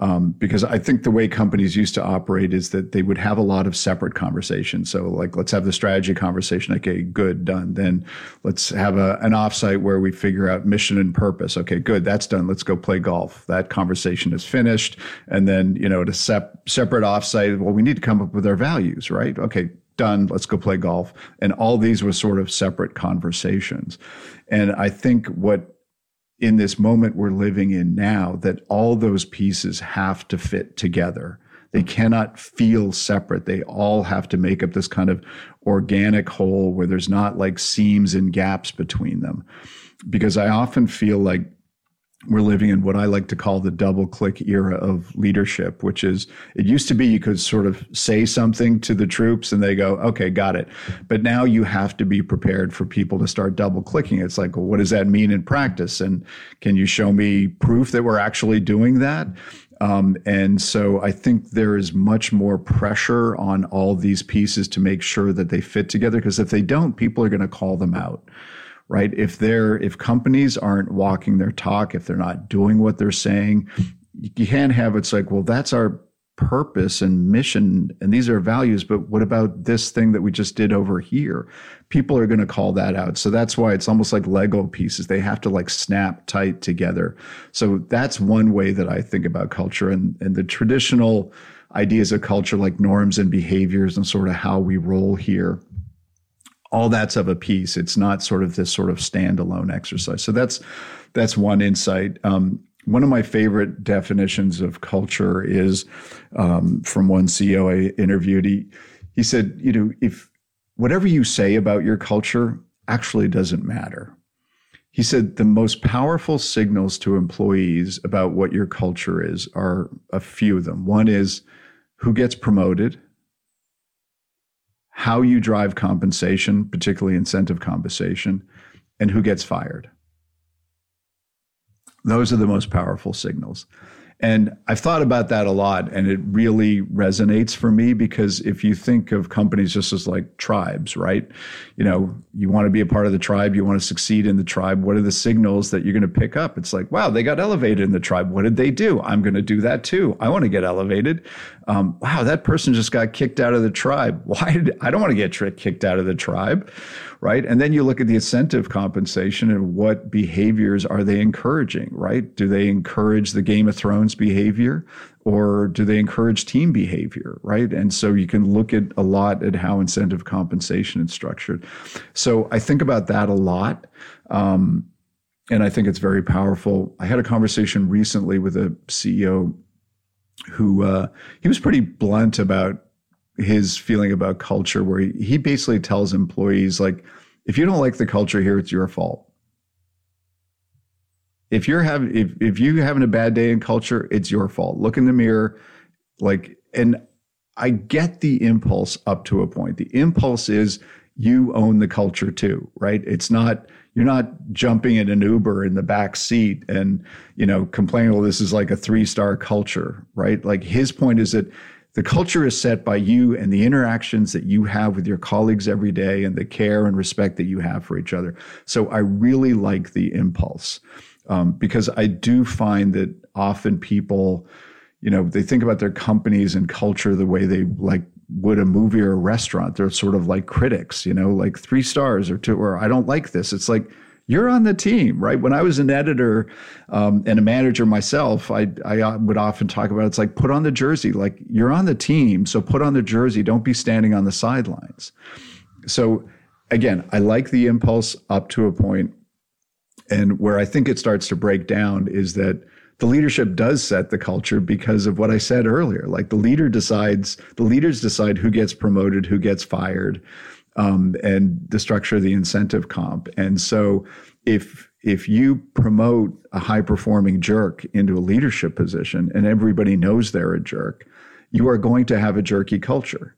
A: Um, because I think the way companies used to operate is that they would have a lot of separate conversations. So, like, let's have the strategy conversation. Okay, good, done. Then let's have a, an offsite where we figure out mission and purpose. Okay, good, that's done. Let's go play golf. That conversation is finished. And then, you know, at a sep- separate offsite, well, we need to come up with our values, right? Okay, done. Let's go play golf. And all these were sort of separate conversations. And I think what in this moment we're living in now, that all those pieces have to fit together. They cannot feel separate. They all have to make up this kind of organic whole where there's not like seams and gaps between them. Because I often feel like we're living in what I like to call the double click era of leadership, which is it used to be you could sort of say something to the troops and they go, okay, got it. But now you have to be prepared for people to start double clicking. It's like, well, what does that mean in practice? And can you show me proof that we're actually doing that? Um, and so I think there is much more pressure on all these pieces to make sure that they fit together. Because if they don't, people are going to call them out right? If they're if companies aren't walking their talk, if they're not doing what they're saying, you can't have it's like, well, that's our purpose and mission and these are values but what about this thing that we just did over here? People are going to call that out. So that's why it's almost like lego pieces. They have to like snap tight together. So that's one way that i think about culture and and the traditional ideas of culture like norms and behaviors and sort of how we roll here all that's of a piece. It's not sort of this sort of standalone exercise. So that's that's one insight. Um, one of my favorite definitions of culture is um, from one CEO I interviewed. He he said, you know, if whatever you say about your culture actually doesn't matter. He said the most powerful signals to employees about what your culture is are a few of them. One is who gets promoted how you drive compensation, particularly incentive compensation, and who gets fired. Those are the most powerful signals. And I've thought about that a lot, and it really resonates for me because if you think of companies just as like tribes, right? You know, you want to be a part of the tribe, you want to succeed in the tribe. What are the signals that you're going to pick up? It's like, wow, they got elevated in the tribe. What did they do? I'm going to do that too. I want to get elevated. Um, wow, that person just got kicked out of the tribe. [LAUGHS] Why did I don't want to get kicked out of the tribe? right? And then you look at the incentive compensation and what behaviors are they encouraging, right? Do they encourage the Game of Thrones behavior or do they encourage team behavior, right? And so you can look at a lot at how incentive compensation is structured. So I think about that a lot. Um, and I think it's very powerful. I had a conversation recently with a CEO who uh, he was pretty blunt about his feeling about culture where he, he basically tells employees like if you don't like the culture here it's your fault. If you're having if, if you're having a bad day in culture it's your fault. Look in the mirror like and i get the impulse up to a point. The impulse is you own the culture too right? It's not you're not jumping in an uber in the back seat and you know complaining well this is like a three star culture right like his point is that the culture is set by you and the interactions that you have with your colleagues every day and the care and respect that you have for each other. So I really like the impulse um, because I do find that often people, you know, they think about their companies and culture the way they like would a movie or a restaurant. They're sort of like critics, you know, like three stars or two, or I don't like this. It's like, you're on the team, right? When I was an editor um, and a manager myself, I, I uh, would often talk about it's like put on the jersey, like you're on the team, so put on the jersey. Don't be standing on the sidelines. So again, I like the impulse up to a point, and where I think it starts to break down is that the leadership does set the culture because of what I said earlier. Like the leader decides, the leaders decide who gets promoted, who gets fired, um, and the structure of the incentive comp. And so if if you promote a high performing jerk into a leadership position and everybody knows they're a jerk, you are going to have a jerky culture,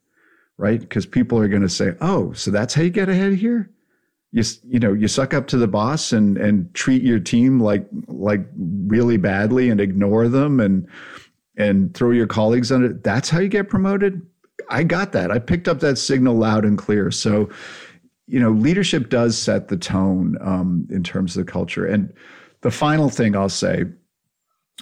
A: right? Because people are going to say, "Oh, so that's how you get ahead here." You you know you suck up to the boss and and treat your team like like really badly and ignore them and and throw your colleagues under. That's how you get promoted? I got that. I picked up that signal loud and clear. So you know leadership does set the tone um, in terms of the culture. And the final thing i'll say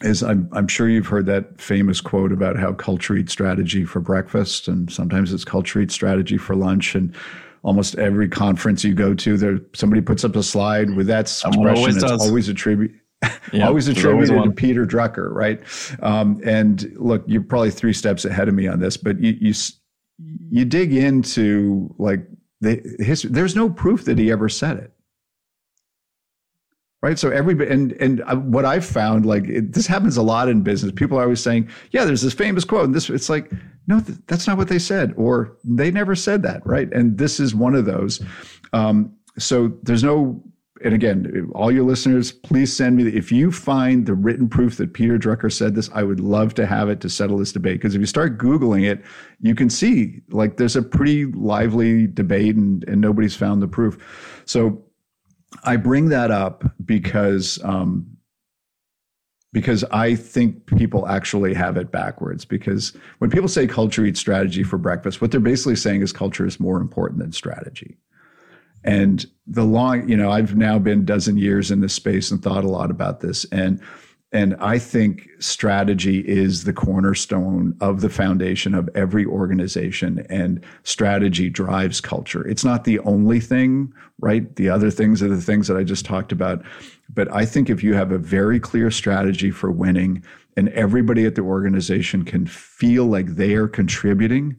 A: is I'm, I'm sure you've heard that famous quote about how culture eats strategy for breakfast and sometimes it's culture eats strategy for lunch. And almost every conference you go to, there somebody puts up a slide with that expression.
G: always
A: it's
G: does.
A: always attributed. [LAUGHS]
G: Yep,
A: always attributed
G: always
A: to. Peter Drucker, right? Um, and look, you're probably three steps ahead of me on this, but you you, you dig into like the history. There's no proof that he ever said it, right? So everybody and and uh, what I've found, like it, this happens a lot in business. People are always saying, "Yeah, there's this famous quote," and this it's like, no, th- that's not what they said, or they never said that, right? And this is one of those. Um, so there's no. And again, all your listeners, please send me. The, if you find the written proof that Peter Drucker said this, I would love to have it to settle this debate. Because if you start googling it, you can see like there's a pretty lively debate, and and nobody's found the proof. So I bring that up because um, because I think people actually have it backwards. Because when people say culture eats strategy for breakfast, what they're basically saying is culture is more important than strategy. And the long, you know, I've now been dozen years in this space and thought a lot about this. And and I think strategy is the cornerstone of the foundation of every organization, and strategy drives culture. It's not the only thing, right? The other things are the things that I just talked about. But I think if you have a very clear strategy for winning, and everybody at the organization can feel like they are contributing,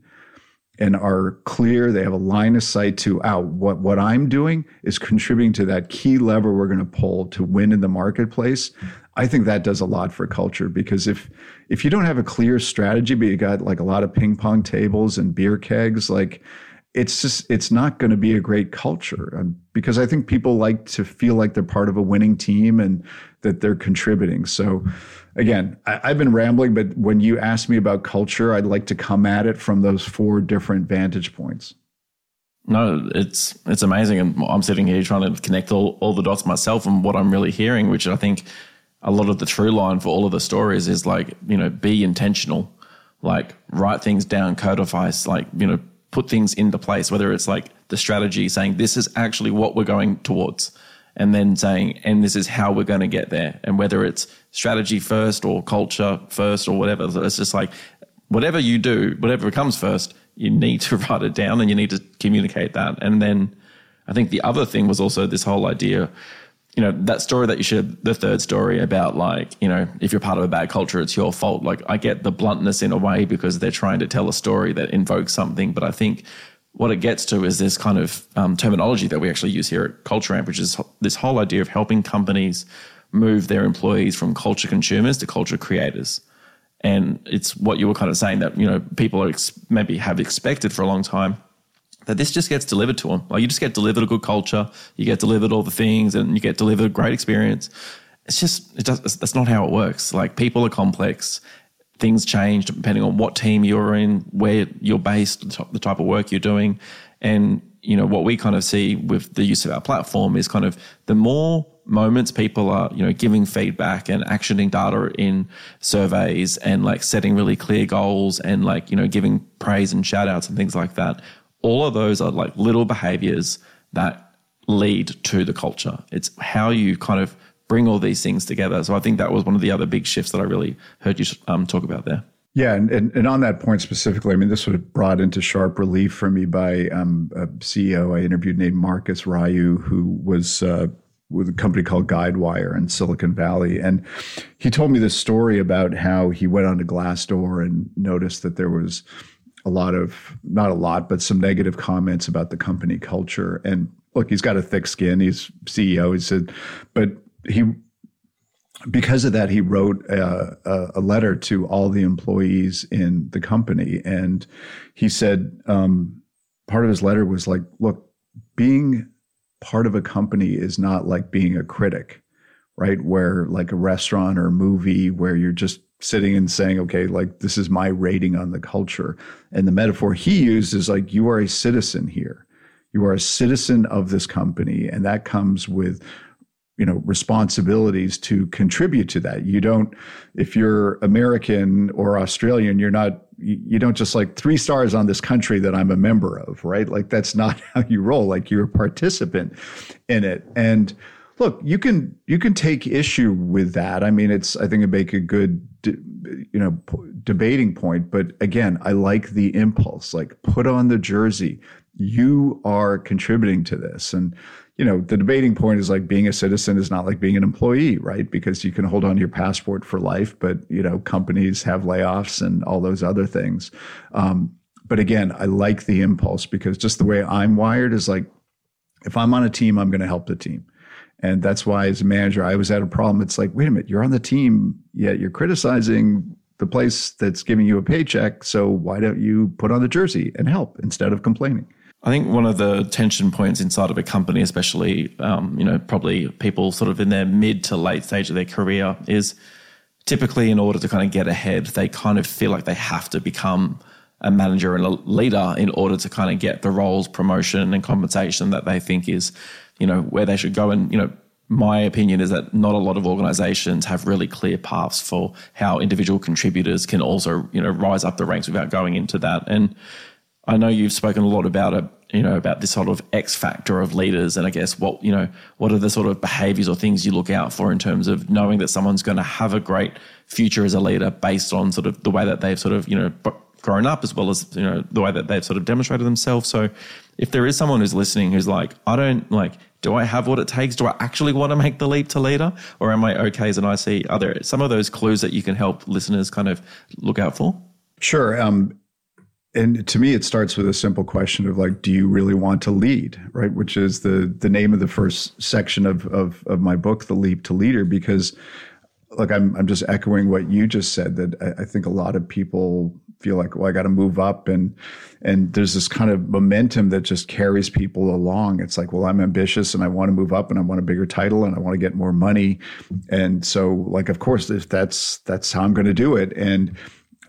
A: and are clear. They have a line of sight to out what what I'm doing is contributing to that key lever we're going to pull to win in the marketplace. I think that does a lot for culture because if if you don't have a clear strategy, but you got like a lot of ping pong tables and beer kegs, like it's just it's not going to be a great culture um, because I think people like to feel like they're part of a winning team and that they're contributing. So again, I, I've been rambling, but when you ask me about culture, I'd like to come at it from those four different vantage points.
G: No, it's it's amazing, and I'm sitting here trying to connect all, all the dots myself and what I'm really hearing, which I think a lot of the true line for all of the stories is like you know be intentional, like write things down, codify, like you know put things into place. Whether it's like the strategy, saying this is actually what we're going towards, and then saying and this is how we're going to get there, and whether it's strategy first or culture first or whatever, it's just like whatever you do, whatever comes first, you need to [LAUGHS] write it down and you need to communicate that. And then I think the other thing was also this whole idea, you know, that story that you shared, the third story about like, you know, if you're part of a bad culture, it's your fault. Like I get the bluntness in a way because they're trying to tell a story that invokes something. But I think what it gets to is this kind of um, terminology that we actually use here at Culture Amp, which is this whole idea of helping companies move their employees from culture consumers to culture creators and it's what you were kind of saying that you know people are ex- maybe have expected for a long time that this just gets delivered to them like you just get delivered a good culture you get delivered all the things and you get delivered a great experience. It's just it does, that's not how it works. Like people are complex. Things change depending on what team you're in where you're based the type- of work you're doing. And you know what we kind of see with the use of our platform is kind of the more moments people are you know giving feedback and actioning data in surveys and like setting really clear goals and like you know giving praise and shout outs and things like that all of those are like little behaviors that lead to the culture. It's how you kind of bring all these things together. So i think that was one of the other big shifts that i really heard you um, talk about there.
A: Yeah, and, and, and on that point specifically, I mean, this was brought into sharp relief for me by um, a CEO I interviewed named Marcus Ryu, who was uh, with a company called Guidewire in Silicon Valley. And he told me this story about how he went onto Glassdoor and noticed that there was a lot of, not a lot, but some negative comments about the company culture. And look, he's got a thick skin. He's CEO. He said, but he, because of that, he wrote a, a, a letter to all the employees in the company. And he said, um, part of his letter was like, look, being part of a company is not like being a critic, right? Where like a restaurant or a movie where you're just sitting and saying, okay, like this is my rating on the culture. And the metaphor he used is like, you are a citizen here. You are a citizen of this company. And that comes with you know responsibilities to contribute to that you don't if you're american or australian you're not you don't just like three stars on this country that i'm a member of right like that's not [LAUGHS] how you roll like you're a participant in it and look you can you can take issue with that i mean it's i think it make a good you know debating point but again i like the impulse like put on the jersey you are contributing to this and you know, the debating point is like being a citizen is not like being an employee, right? Because you can hold on to your passport for life, but you know, companies have layoffs and all those other things. Um, but again, I like the impulse because just the way I'm wired is like, if I'm on a team, I'm going to help the team. And that's why as a manager, I was at a problem. It's like, wait a minute, you're on the team, yet you're criticizing the place that's giving you a paycheck. So why don't you put on the jersey and help instead of complaining?
G: I think one of the tension points inside of a company, especially, um, you know, probably people sort of in their mid to late stage of their career, is typically in order to kind of get ahead, they kind of feel like they have to become a manager and a leader in order to kind of get the roles, promotion, and compensation that they think is, you know, where they should go. And, you know, my opinion is that not a lot of organizations have really clear paths for how individual contributors can also, you know, rise up the ranks without going into that. And, I know you've spoken a lot about it, you know, about this sort of X factor of leaders, and I guess what you know, what are the sort of behaviours or things you look out for in terms of knowing that someone's going to have a great future as a leader based on sort of the way that they've sort of you know grown up as well as you know the way that they've sort of demonstrated themselves. So, if there is someone who's listening who's like, I don't like, do I have what it takes? Do I actually want to make the leap to leader, or am I okay as an IC? Are there some of those clues that you can help listeners kind of look out for?
A: Sure. Um, and to me it starts with a simple question of like do you really want to lead right which is the the name of the first section of of, of my book the leap to leader because like I'm, I'm just echoing what you just said that I, I think a lot of people feel like well i got to move up and and there's this kind of momentum that just carries people along it's like well i'm ambitious and i want to move up and i want a bigger title and i want to get more money and so like of course if that's that's how i'm going to do it and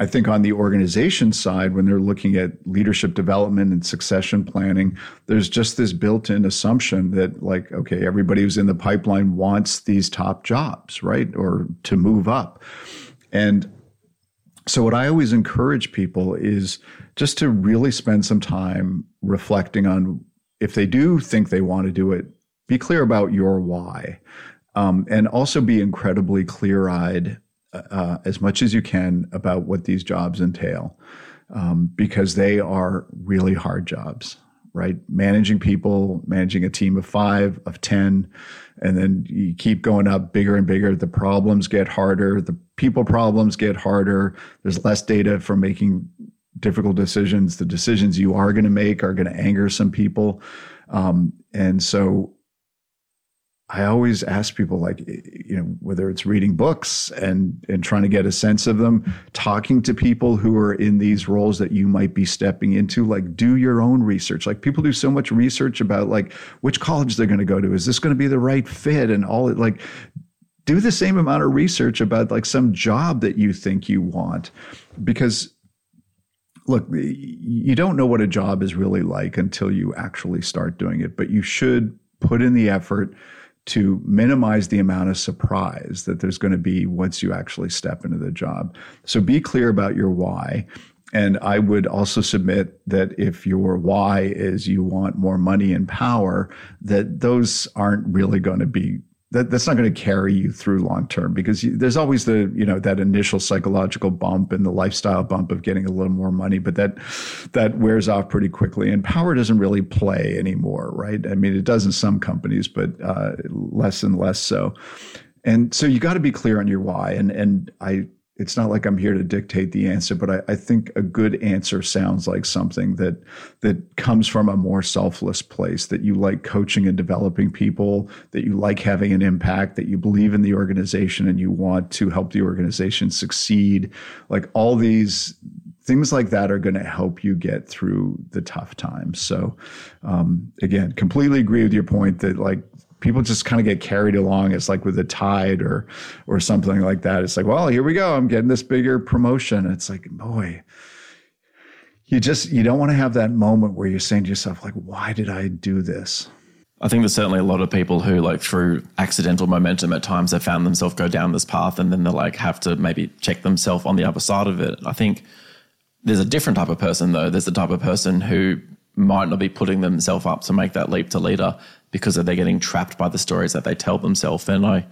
A: I think on the organization side, when they're looking at leadership development and succession planning, there's just this built in assumption that, like, okay, everybody who's in the pipeline wants these top jobs, right? Or to move up. And so, what I always encourage people is just to really spend some time reflecting on if they do think they want to do it, be clear about your why. Um, and also be incredibly clear eyed uh, as much as you can about what these jobs entail um, because they are really hard jobs right? Managing people managing a team of five of ten and then you keep going up bigger and bigger. The problems get harder. The people problems get harder. There's less data for making difficult decisions. The decisions you are going to make are going to anger some people. Um, and so I always ask people like you know whether it's reading books and and trying to get a sense of them talking to people who are in these roles that you might be stepping into like do your own research. Like people do so much research about like which college they're going to go to. Is this going to be the right fit? And all it like do the same amount of research about like some job that you think you want. Because look you don't know what a job is really like until you actually start doing it but you should put in the effort to minimize the amount of surprise that there's going to be once you actually step into the job. So be clear about your why. And I would also submit that if your why is you want more money and power, that those aren't really going to be that, that's not going to carry you through long term because you, there's always the you know that initial psychological bump and the lifestyle bump of getting a little more money but that that wears off pretty quickly and power doesn't really play anymore right? I mean it does in some companies but uh, less and less so. And so you got to be clear on your why. And and i it's not like I'm here to dictate the answer, but I, I, think a good answer sounds like something that that comes from a more selfless place. That you like coaching and developing people, that you like having an impact, that you believe in the organization and you want to help the organization succeed. Like all these things like that are going to help you get through the tough times. So, um, again, completely agree with your point that like people just kind of get carried along. It's like with the tide or or something like that. It's like, well, here we go. I'm getting this bigger promotion. It's like, boy, you just you don't want to have that moment where you're saying to yourself, like, why did I do this?
G: I think there's certainly a lot of people who, like, through accidental momentum at times, have found themselves go down this path and then they like have to maybe check themselves on the other side of it. I think there's a different type of person, though. There's the type of person who might not be putting themselves up to make that leap to leader because they're getting trapped by the stories that they tell themselves. And I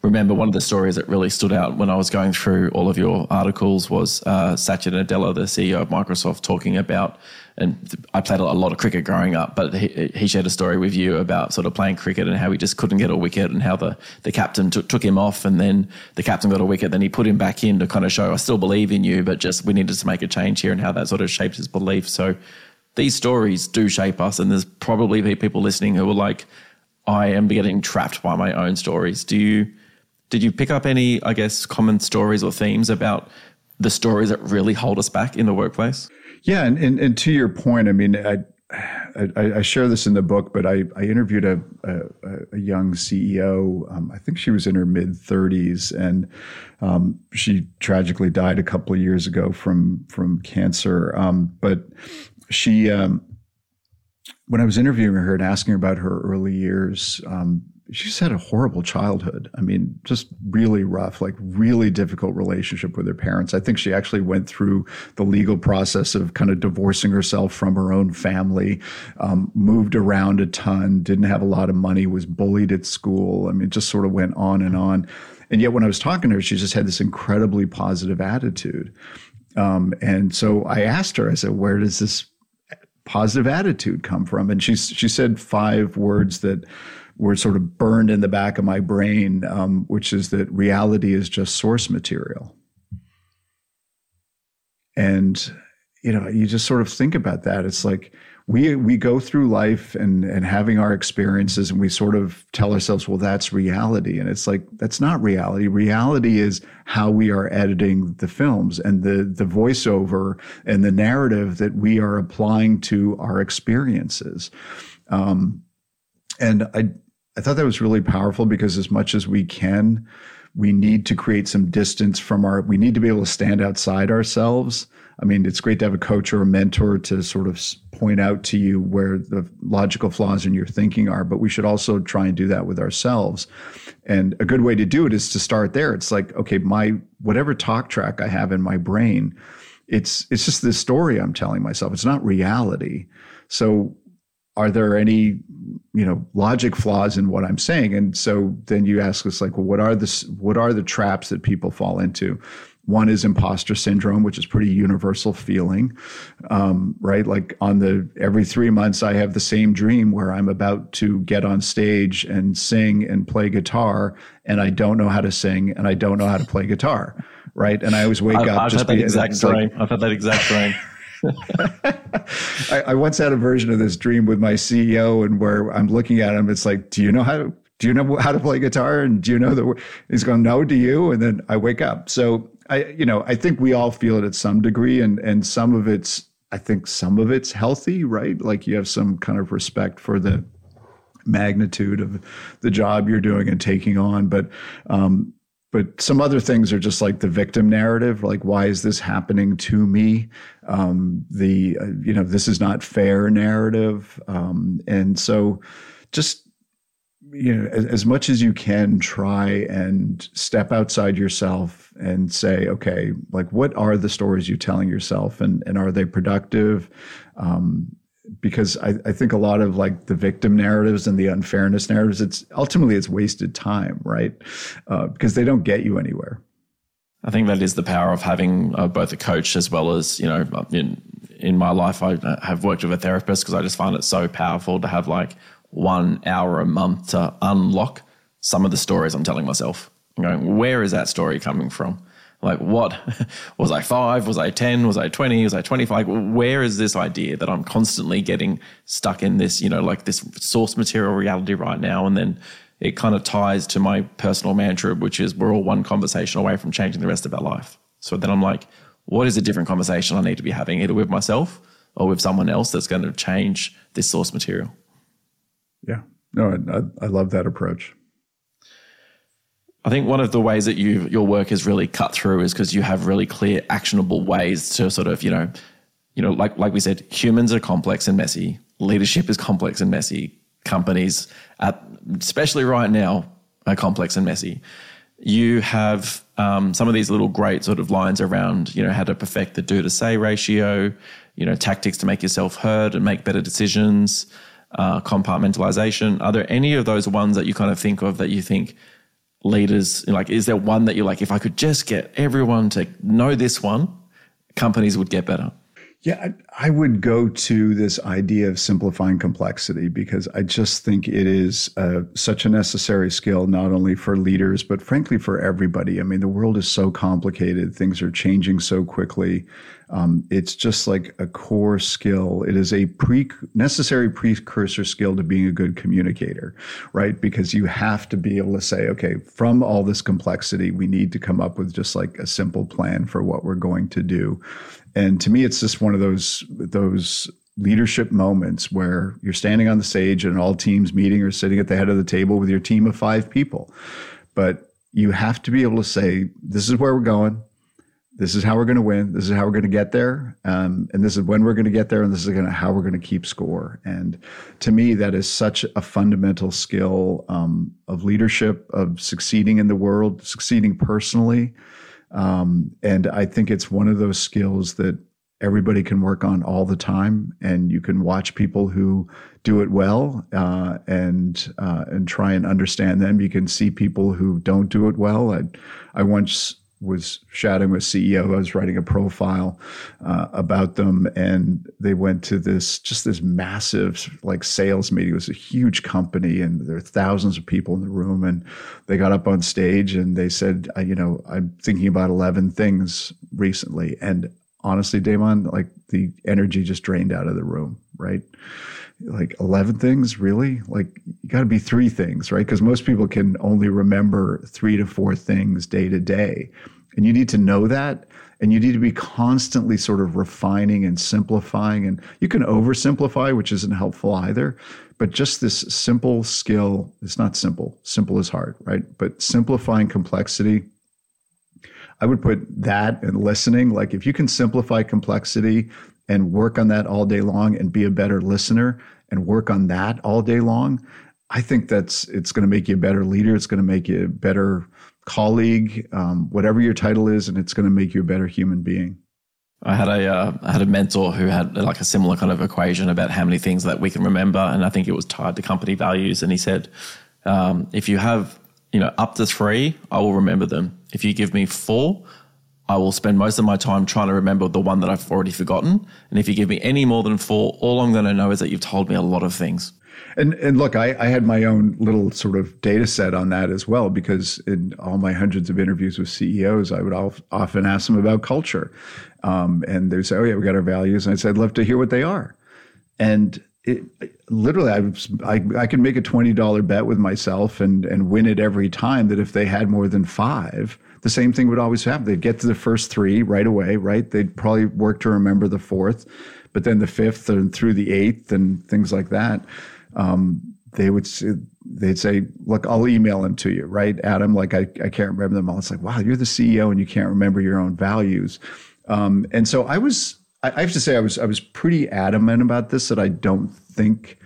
G: remember one of the stories that really stood out when I was going through all of your articles was uh, Satya Nadella, the CEO of Microsoft, talking about. And I played a lot of cricket growing up, but he, he shared a story with you about sort of playing cricket and how he just couldn't get a wicket and how the, the captain t- took him off and then the captain got a wicket. Then he put him back in to kind of show, I still believe in you, but just we needed to make a change here and how that sort of shaped his belief. So these stories do shape us, and there's probably people listening who are like, I am getting trapped by my own stories. Do you did you pick up any, I guess, common stories or themes about the stories that really hold us back in the workplace?
A: Yeah, and and, and to your point, I mean, I, I, I, share this in the book, but I, I interviewed a, a, a young CEO. Um, I think she was in her mid 30s, and um, she tragically died a couple of years ago from from cancer. Um, but she, um, when I was interviewing her and asking her about her early years, um, she's had a horrible childhood. I mean, just really rough, like really difficult relationship with her parents. I think she actually went through the legal process of kind of divorcing herself from her own family, um, moved around a ton, didn't have a lot of money, was bullied at school. I mean, just sort of went on and on. And yet, when I was talking to her, she just had this incredibly positive attitude. Um, and so I asked her, I said, where does this positive attitude come from? And she she said five words that were sort of burned in the back of my brain, um, which is that reality is just source material. And you know, you just sort of think about that. It's like we we go through life and and having our experiences and we sort of tell ourselves well that's reality. And it's like that's not reality. Reality is how we are editing the films and the the voiceover and the narrative that we are applying to our experiences. Um, and i i thought that was really powerful because as much as we can we need to create some distance from our we need to be able to stand outside ourselves I mean, it's great to have a coach or a mentor to sort of point out to you where the logical flaws in your thinking are, but we should also try and do that with ourselves. And a good way to do it is to start there. It's like, okay, my whatever talk track I have in my brain, it's it's just this story I'm telling myself. It's not reality. So are there any you know logic flaws in what i'm saying and so then you ask us like well what are the what are the traps that people fall into one is imposter syndrome, which is pretty universal feeling, um, right? Like on the every three months, I have the same dream where I'm about to get on stage and sing and play guitar, and I don't know how to sing and I don't know how to play guitar, right? And I always wake
G: I've,
A: up.
G: I've
A: just
G: had that exact dream. Like, I've had that exact dream. [LAUGHS] [LAUGHS]
A: I, I once had a version of this dream with my CEO, and where I'm looking at him, it's like, do you know how to do you know how to play guitar? And do you know that he's going, no, do you? And then I wake up. So I, you know, I think we all feel it at some degree, and and some of it's, I think some of it's healthy, right? Like you have some kind of respect for the magnitude of the job you're doing and taking on, but. Um, but some other things are just like the victim narrative like why is this happening to me um, the uh, you know this is not fair narrative um, and so just you know as, as, much as you can try and step outside yourself and say okay like what are the stories you're telling yourself and and are they productive um, because I, I think a lot of like the victim narratives and the unfairness narratives, it's ultimately it's wasted time, right? Uh, because they don't get you anywhere.
G: I think that is the power of having uh, both a coach as well as you know in in my life I have worked with a therapist because I just find it so powerful to have like one hour a month to unlock some of the stories I'm telling myself. I'm going, where is that story coming from? Like, what [LAUGHS] was I five? Was I 10? Was I 20? Was I 25? Where is this idea that I'm constantly getting stuck in this, you know, like this source material reality right now? And then it kind of ties to my personal mantra, which is we're all one conversation away from changing the rest of our life. So then I'm like, what is a different conversation I need to be having, either with myself or with someone else that's going to change this source material?
A: Yeah. No, I, I love that approach.
G: I think one of the ways that you your work is really cut through is because you have really clear, actionable ways to sort of, you know, you know, like like we said, humans are complex and messy. Leadership is complex and messy. Companies, at, especially right now, are complex and messy. You have um, some of these little great sort of lines around, you know, how to perfect the do to say ratio, you know, tactics to make yourself heard and make better decisions, uh, compartmentalization. Are there any of those ones that you kind of think of that you think leaders like is there one that you're like if i could just get everyone to know this one companies would get better?
A: Yeah i, I would go to this idea of simplifying complexity because i just think it is uh, such a necessary skill not only for leaders but frankly for everybody. I mean the world is so complicated. Things are changing so quickly um, it's just like a core skill. It is a pre necessary precursor skill to being a good communicator, right? Because you have to be able to say, okay, from all this complexity, we need to come up with just like a simple plan for what we're going to do. And to me, it's just one of those those leadership moments where you're standing on the stage and all teams meeting or sitting at the head of the table with your team of five people, but you have to be able to say, this is where we're going this is how we're going to win. This is how we're going to get there. Um, and this is when we're going to get there. And this is going to, how we're going to keep score. And to me, that is such a fundamental skill um, of leadership, of succeeding in the world, succeeding personally. Um, and I think it's one of those skills that everybody can work on all the time. And you can watch people who do it well uh, and uh, and try and understand them. You can see people who don't do it well. I, I once was chatting with CEO. I was writing a profile uh, about them, and they went to this just this massive like sales meeting. It was a huge company, and there are thousands of people in the room. And they got up on stage and they said, "You know, I'm thinking about eleven things recently." And honestly, Damon, like the energy just drained out of the room. Right like 11 things really like you got to be three things right because most people can only remember three to four things day to day and you need to know that. And you need to be constantly sort of refining and simplifying. And you can oversimplify, which isn't helpful either. But just this simple skill, it's not simple. Simple is hard, right? But simplifying complexity, I would put that and listening. Like if you can simplify complexity and work on that all day long and be a better listener and work on that all day long, I think that's it's going to make you a better leader. It's going to make you a better colleague, um, whatever your title is, and it's going to make you a better human being.
G: I had a uh, I had a mentor who had like a similar kind of equation about how many things that we can remember, and I think it was tied to company values. And he said, um, if you have you know up to three, I will remember them. If you give me four, I will spend most of my time trying to remember the one that I've already forgotten. And if you give me any more than four, all I'm going to know is that you've told me a lot of things.
A: And and look, I, I had my own little sort of data set on that as well because in all my hundreds of interviews with CEOs, I would often ask them about culture, um, and they'd say, "Oh yeah, we got our values," and I'd say, "I'd love to hear what they are," and it, literally, I, I I could make a twenty dollar bet with myself and and win it every time that if they had more than five, the same thing would always happen. They'd get to the first three right away, right? They'd probably work to remember the fourth, but then the fifth and through the eighth and things like that um, they would they'd say, "Look, I'll email them to you, right, Adam? Like I, I can't remember them all. It's like, wow, you're the CEO and you can't remember your own values." Um, and so I was, I, I have to say, I was I was pretty adamant about this that I don't think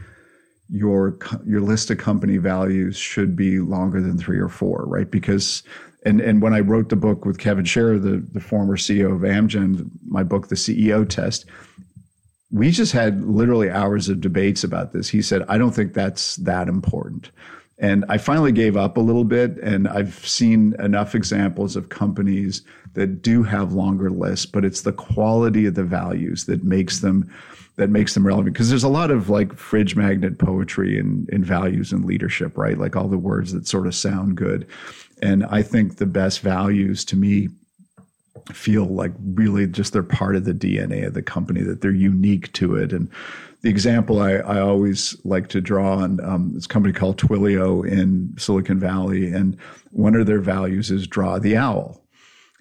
A: your your list of company values should be longer than three or four, right? Because and and when I wrote the book with Kevin Sharer, the the former CEO of Amgen, my book, The CEO Test, we just had literally hours of debates about this. He said, I don't think that's that important. And I finally gave up a little bit, and I've seen enough examples of companies that do have longer lists, but it's the quality of the values that makes them that makes them relevant. Because there's a lot of like fridge magnet poetry and in values and leadership, right? Like all the words that sort of sound good. And I think the best values to me feel like really just they're part of the DNA of the company, that they're unique to it. And the example I, I always like to draw on um, this company called Twilio in Silicon Valley, and one of their values is draw the owl.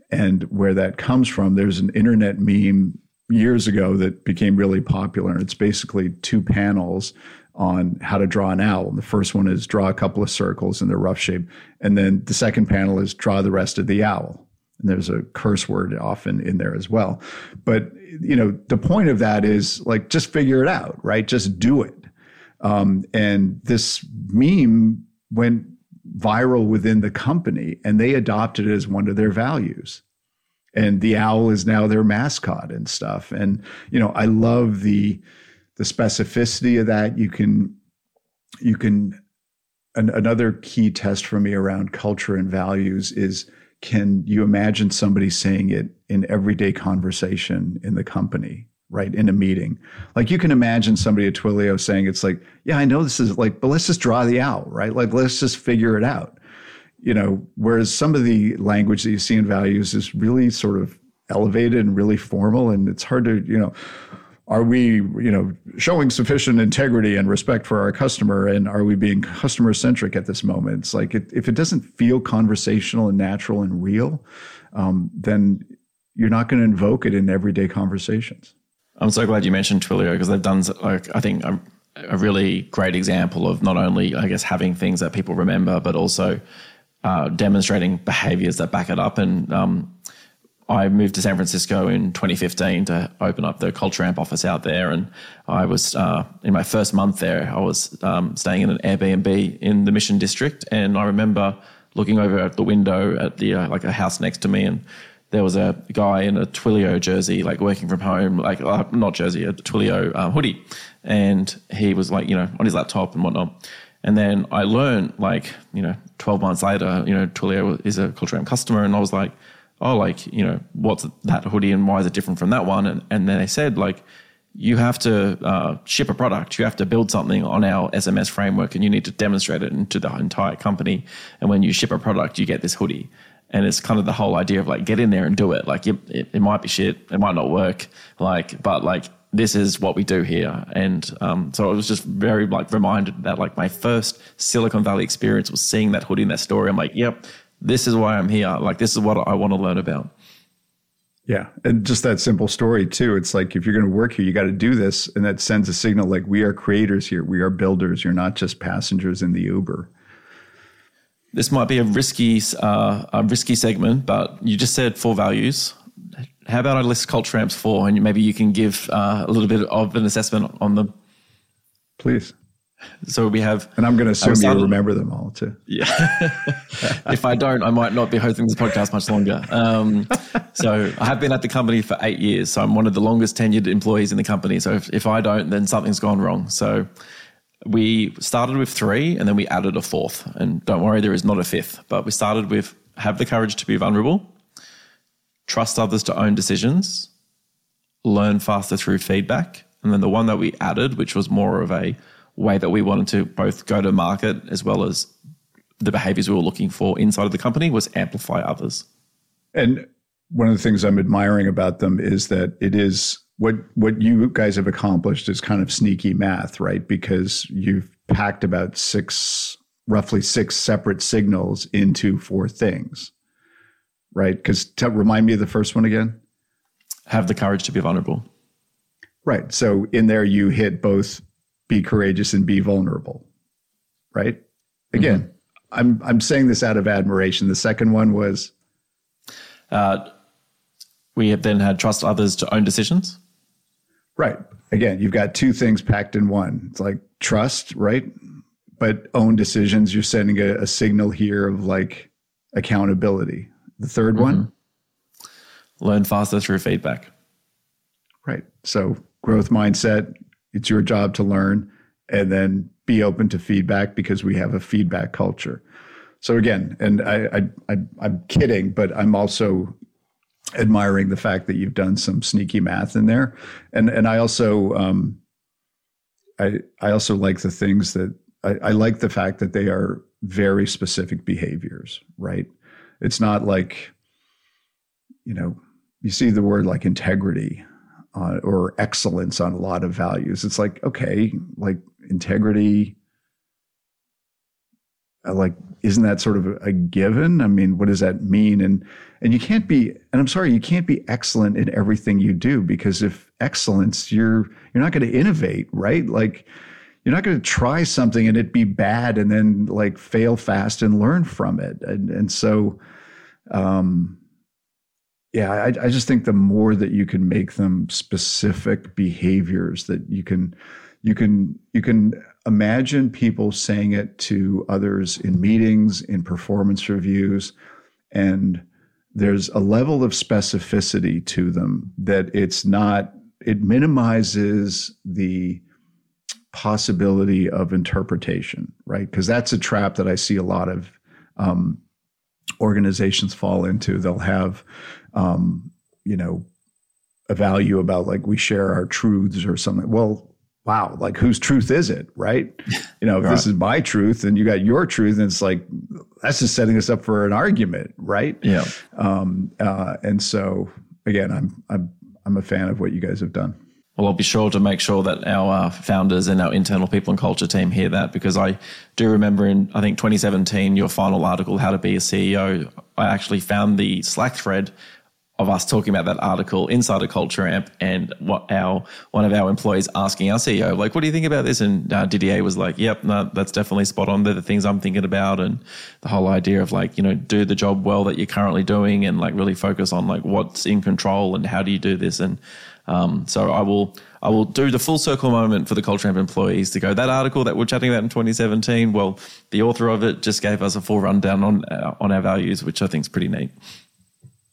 A: And where that comes from, there's an internet meme years ago that became really popular. And it's basically two panels on how to draw an owl. And the first one is draw a couple of circles in their rough shape. And then the second panel is draw the rest of the owl. And there's a curse word often in there as well. But, you know, the point of that is like, just figure it out, right? Just do it. Um, and this meme went viral within the company and they adopted it as one of their values. And the owl is now their mascot and stuff. And, you know, I love the, the specificity of that. You can, you can, an, another key test for me around culture and values is can you imagine somebody saying it in everyday conversation in the company right in a meeting like you can imagine somebody at twilio saying it's like yeah i know this is like but let's just draw the out right like let's just figure it out you know whereas some of the language that you see in values is really sort of elevated and really formal and it's hard to you know are we you know showing sufficient integrity and respect for our customer and are we being customer centric at this moment? It's like it, if it doesn't feel conversational and natural and real um, then you're not going to invoke it in everyday conversations.
G: I'm so glad you mentioned twilio because they've done like i think a, a, really great example of not only i guess having things that people remember but also uh, demonstrating behaviors that back it up. And um, I moved to San Francisco in 2015 to open up the Culture Amp office out there. And I was, uh, in my first month there, I was um, staying in an Airbnb in the Mission District. And I remember looking over at the window at the, uh, like a house next to me. And there was a guy in a Twilio jersey, like working from home, like uh, not jersey, a Twilio uh, hoodie. And he was like, you know, on his laptop and whatnot. And then I learned, like, you know, 12 months later, you know, Twilio is a Culture Amp customer. And I was like, oh, like, you know, what's that hoodie and why is it different from that one? And, and then they said, like, you have to uh, ship a product, you have to build something on our SMS framework, and you need to demonstrate it into the entire company. And when you ship a product, you get this hoodie. And it's kind of the whole idea of like, get in there and do it. Like, it, it, it might be shit, it might not work, like, but like, this is what we do here. And um, so I was just very like reminded that like my first Silicon Valley experience was seeing that hoodie in that story. I'm like, yep, this is why I'm here. Like, this is what I want to learn about.
A: Yeah. And just that simple story, too. It's like if you're going to work here, you got to do this. And that sends a signal like, we are creators here. We are builders. You're not just passengers in the Uber.
G: This might be a risky, uh, a risky segment, but you just said four values. How about I list Culture Amps four, and maybe you can give uh, a little bit of an assessment on them.
A: Please.
G: So we have,
A: and I'm going to assume you remember them all too.
G: Yeah. [LAUGHS] if I don't, I might not be hosting this podcast much longer. Um, so I have been at the company for eight years. So I'm one of the longest tenured employees in the company. So if, if I don't, then something's gone wrong. So we started with three and then we added a fourth. And don't worry, there is not a fifth, but we started with have the courage to be vulnerable, trust others to own decisions, learn faster through feedback. And then the one that we added, which was more of a way that we wanted to both go to market as well as the behaviors we were looking for inside of the company was amplify others.
A: And one of the things I'm admiring about them is that it is what what you guys have accomplished is kind of sneaky math, right? Because you've packed about six roughly six separate signals into four things. Right? Cuz remind me of the first one again.
G: Have the courage to be vulnerable.
A: Right. So in there you hit both be courageous and be vulnerable. Right? Again, mm-hmm. I'm I'm saying this out of admiration. The second one was
G: uh, we have then had trust others to own decisions.
A: Right. Again, you've got two things packed in one. It's like trust, right? But own decisions. You're sending a, a signal here of like accountability. The 3rd mm-hmm. one,
G: learn faster through feedback.
A: Right. So growth mindset. It's your job to learn and then be open to feedback because we have a feedback culture. So again, and I, I, I I'm kidding, but I'm also admiring the fact that you've done some sneaky math in there, and and I also um, I I also like the things that I, I like the fact that they are very specific behaviors, right? It's not like you know you see the word like integrity uh, or excellence on a lot of values. It's like okay, like integrity uh, like isn't that sort of a given? I mean what does that mean? And and you can't be and i'm sorry you can't be excellent in everything you do because if excellence you're you're not going to innovate right? Like you're not going to try something and it be bad and then like fail fast and learn from it. And and so um yeah I, I just think the more that you can make them specific behaviors that you can you can you can imagine people saying it to others in meetings, in performance reviews, and there's a level of specificity to them that it's not, it minimizes the possibility of interpretation, right? Because that's a trap that I see a lot of um, organizations fall into. They'll have, um, you know, a value about like we share our truths or something. Well, wow, like whose truth is it, right? [LAUGHS] You know, if right. this is my truth and you got your truth, and it's like that's just setting us up for an argument, right?
G: Yeah.
A: Um, uh, and so again, I'm I'm I'm a fan of what you guys have done.
G: Well, I'll be sure to make sure that our uh, founders and our internal people and culture team hear that because I do remember in, I think, 2017, your final article, How to Be a CEO, I actually found the Slack thread of us talking about that article inside a culture amp and what our one of our employees asking our CEO like what do you think about this? And uh, Didier was like yep no that's definitely spot on. They're the things I'm thinking about and the whole idea of like you know do the job well that you're currently doing and like really focus on like what's in control and how do you do this? And um, so I will I will do the full circle moment for the culture amp employees to go that article that we're chatting about in 2017 well the author of it just gave us a full rundown on uh, on our values which I think is pretty neat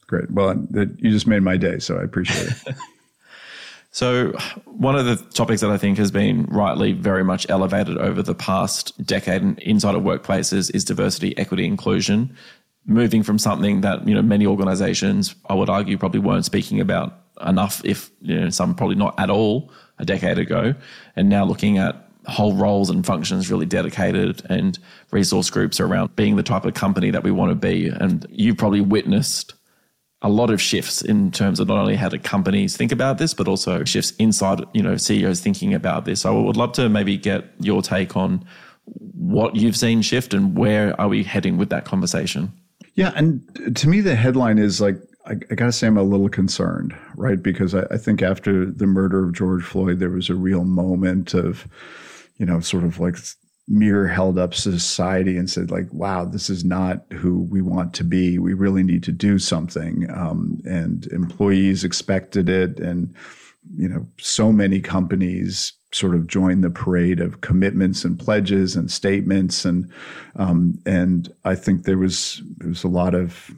A: Great. Well, you just made my day, so I appreciate it. [LAUGHS]
G: so, one of the topics that I think has been rightly very much elevated over the past decade inside of workplaces is diversity, equity, inclusion. Moving from something that you know many organisations, I would argue, probably weren't speaking about enough, if you know some probably not at all, a decade ago, and now looking at whole roles and functions really dedicated and resource groups around being the type of company that we want to be. And you've probably witnessed a lot of shifts in terms of not only how do companies think about this, but also shifts inside, you know, CEOs thinking about this. I would love to maybe get your take on what you've seen shift and where are we heading with that conversation?
A: Yeah. And to me, the headline is like, I, I got to say, I'm a little concerned, right? Because I, I think after the murder of George Floyd, there was a real moment of, you know, sort of like mirror held up society and said like wow this is not who we want to be. We really need to do something. Um, and employees expected it. And you know so many companies sort of joined the parade of commitments and pledges and statements. And um, and I think there was there was a lot of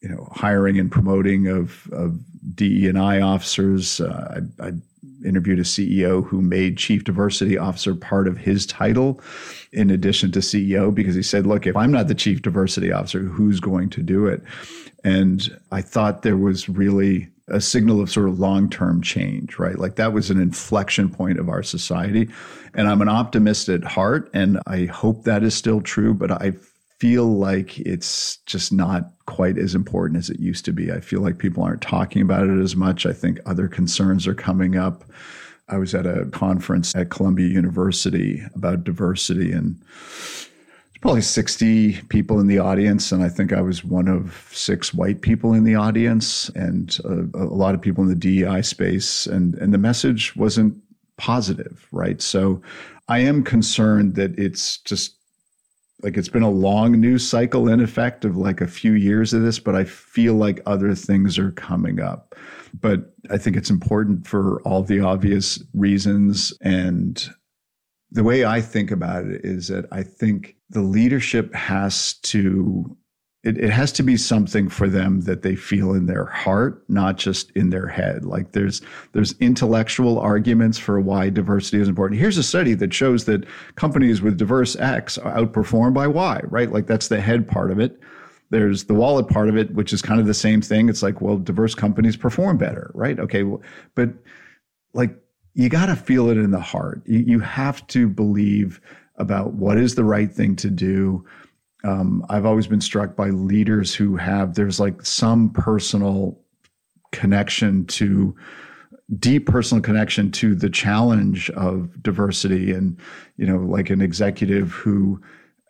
A: you know hiring and promoting of of DE and I officers. Uh, I, I interviewed a CEO who made chief diversity officer part of his title in addition to CEO because he said, look, if I'm not the chief diversity officer, who's going to do it? And I thought there was really a signal of sort of long term change, right? Like that was an inflection point of our society. And I'm an optimist at heart, and I hope that is still true, but I feel like it's just not quite as important as it used to be. I feel like people aren't talking about it as much. I think other concerns are coming up. I was at a conference at Columbia University about diversity and there's probably 60 people in the audience and i think i was one of six white people in the audience and a, a, lot of people in the dei space and, and the message wasn't positive right so i am concerned that it's just like it's been a long news cycle in effect of like a few years of this, but I feel like other things are coming up. But I think it's important for all the obvious reasons. And the way I think about it is that I think the leadership has to it, it has to be something for them that they feel in their heart, not just in their head. Like there's there's intellectual arguments for why diversity is important. Here's a study that shows that companies with diverse X are outperformed by Y, right? Like that's the head part of it. There's the wallet part of it, which is kind of the same thing. It's like, well, diverse companies perform better, right? Okay, well, but like you got to feel it in the heart. You, you have to believe about what is the right thing to do um, I've always been struck by leaders who have there's like some personal connection to deep personal connection to the challenge of diversity and you know like an executive who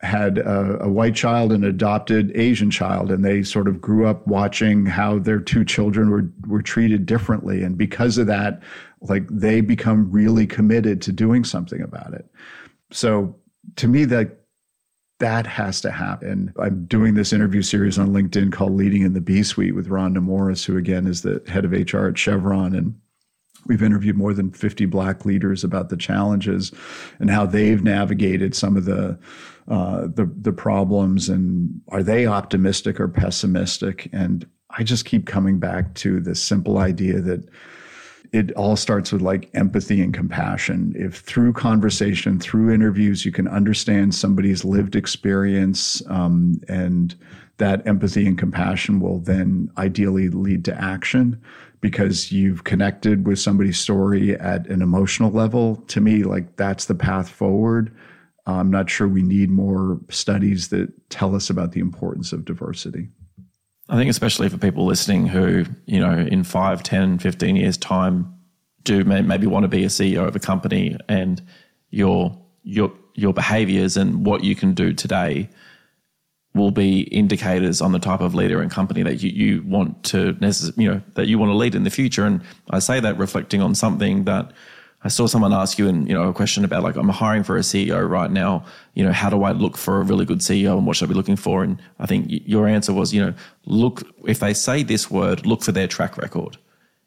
A: had a, a, white child and adopted Asian child, and they sort of grew up watching how their two children were were treated differently, and because of that, like they become really committed to doing something about it. So to me, that that has to happen. I'm doing this interview series on LinkedIn called Leading in the B Suite with Rhonda Morris, who again is the head of HR at Chevron. And we've interviewed more than 50 black leaders about the challenges and how they've navigated some of the uh, the, the problems and are they optimistic or pessimistic? And I just keep coming back to the simple idea that it all starts with like empathy and compassion. If through conversation, through interviews, you can understand somebody's lived experience, um, and that empathy and compassion will then ideally lead to action because you've connected with somebody's story at an emotional level. To me, like that's the path forward. I'm not sure we need more studies that tell us about the importance of diversity.
G: I think especially for people listening who, you know, in 5, 10, 15 years time do maybe want to be a CEO of a company and your your your behaviors and what you can do today will be indicators on the type of leader and company that you, you want to necess- you know that you want to lead in the future. And I say that reflecting on something that I saw someone ask you, and you know, a question about like I'm hiring for a CEO right now. You know, how do I look for a really good CEO, and what should I be looking for? And I think your answer was, you know, look if they say this word, look for their track record.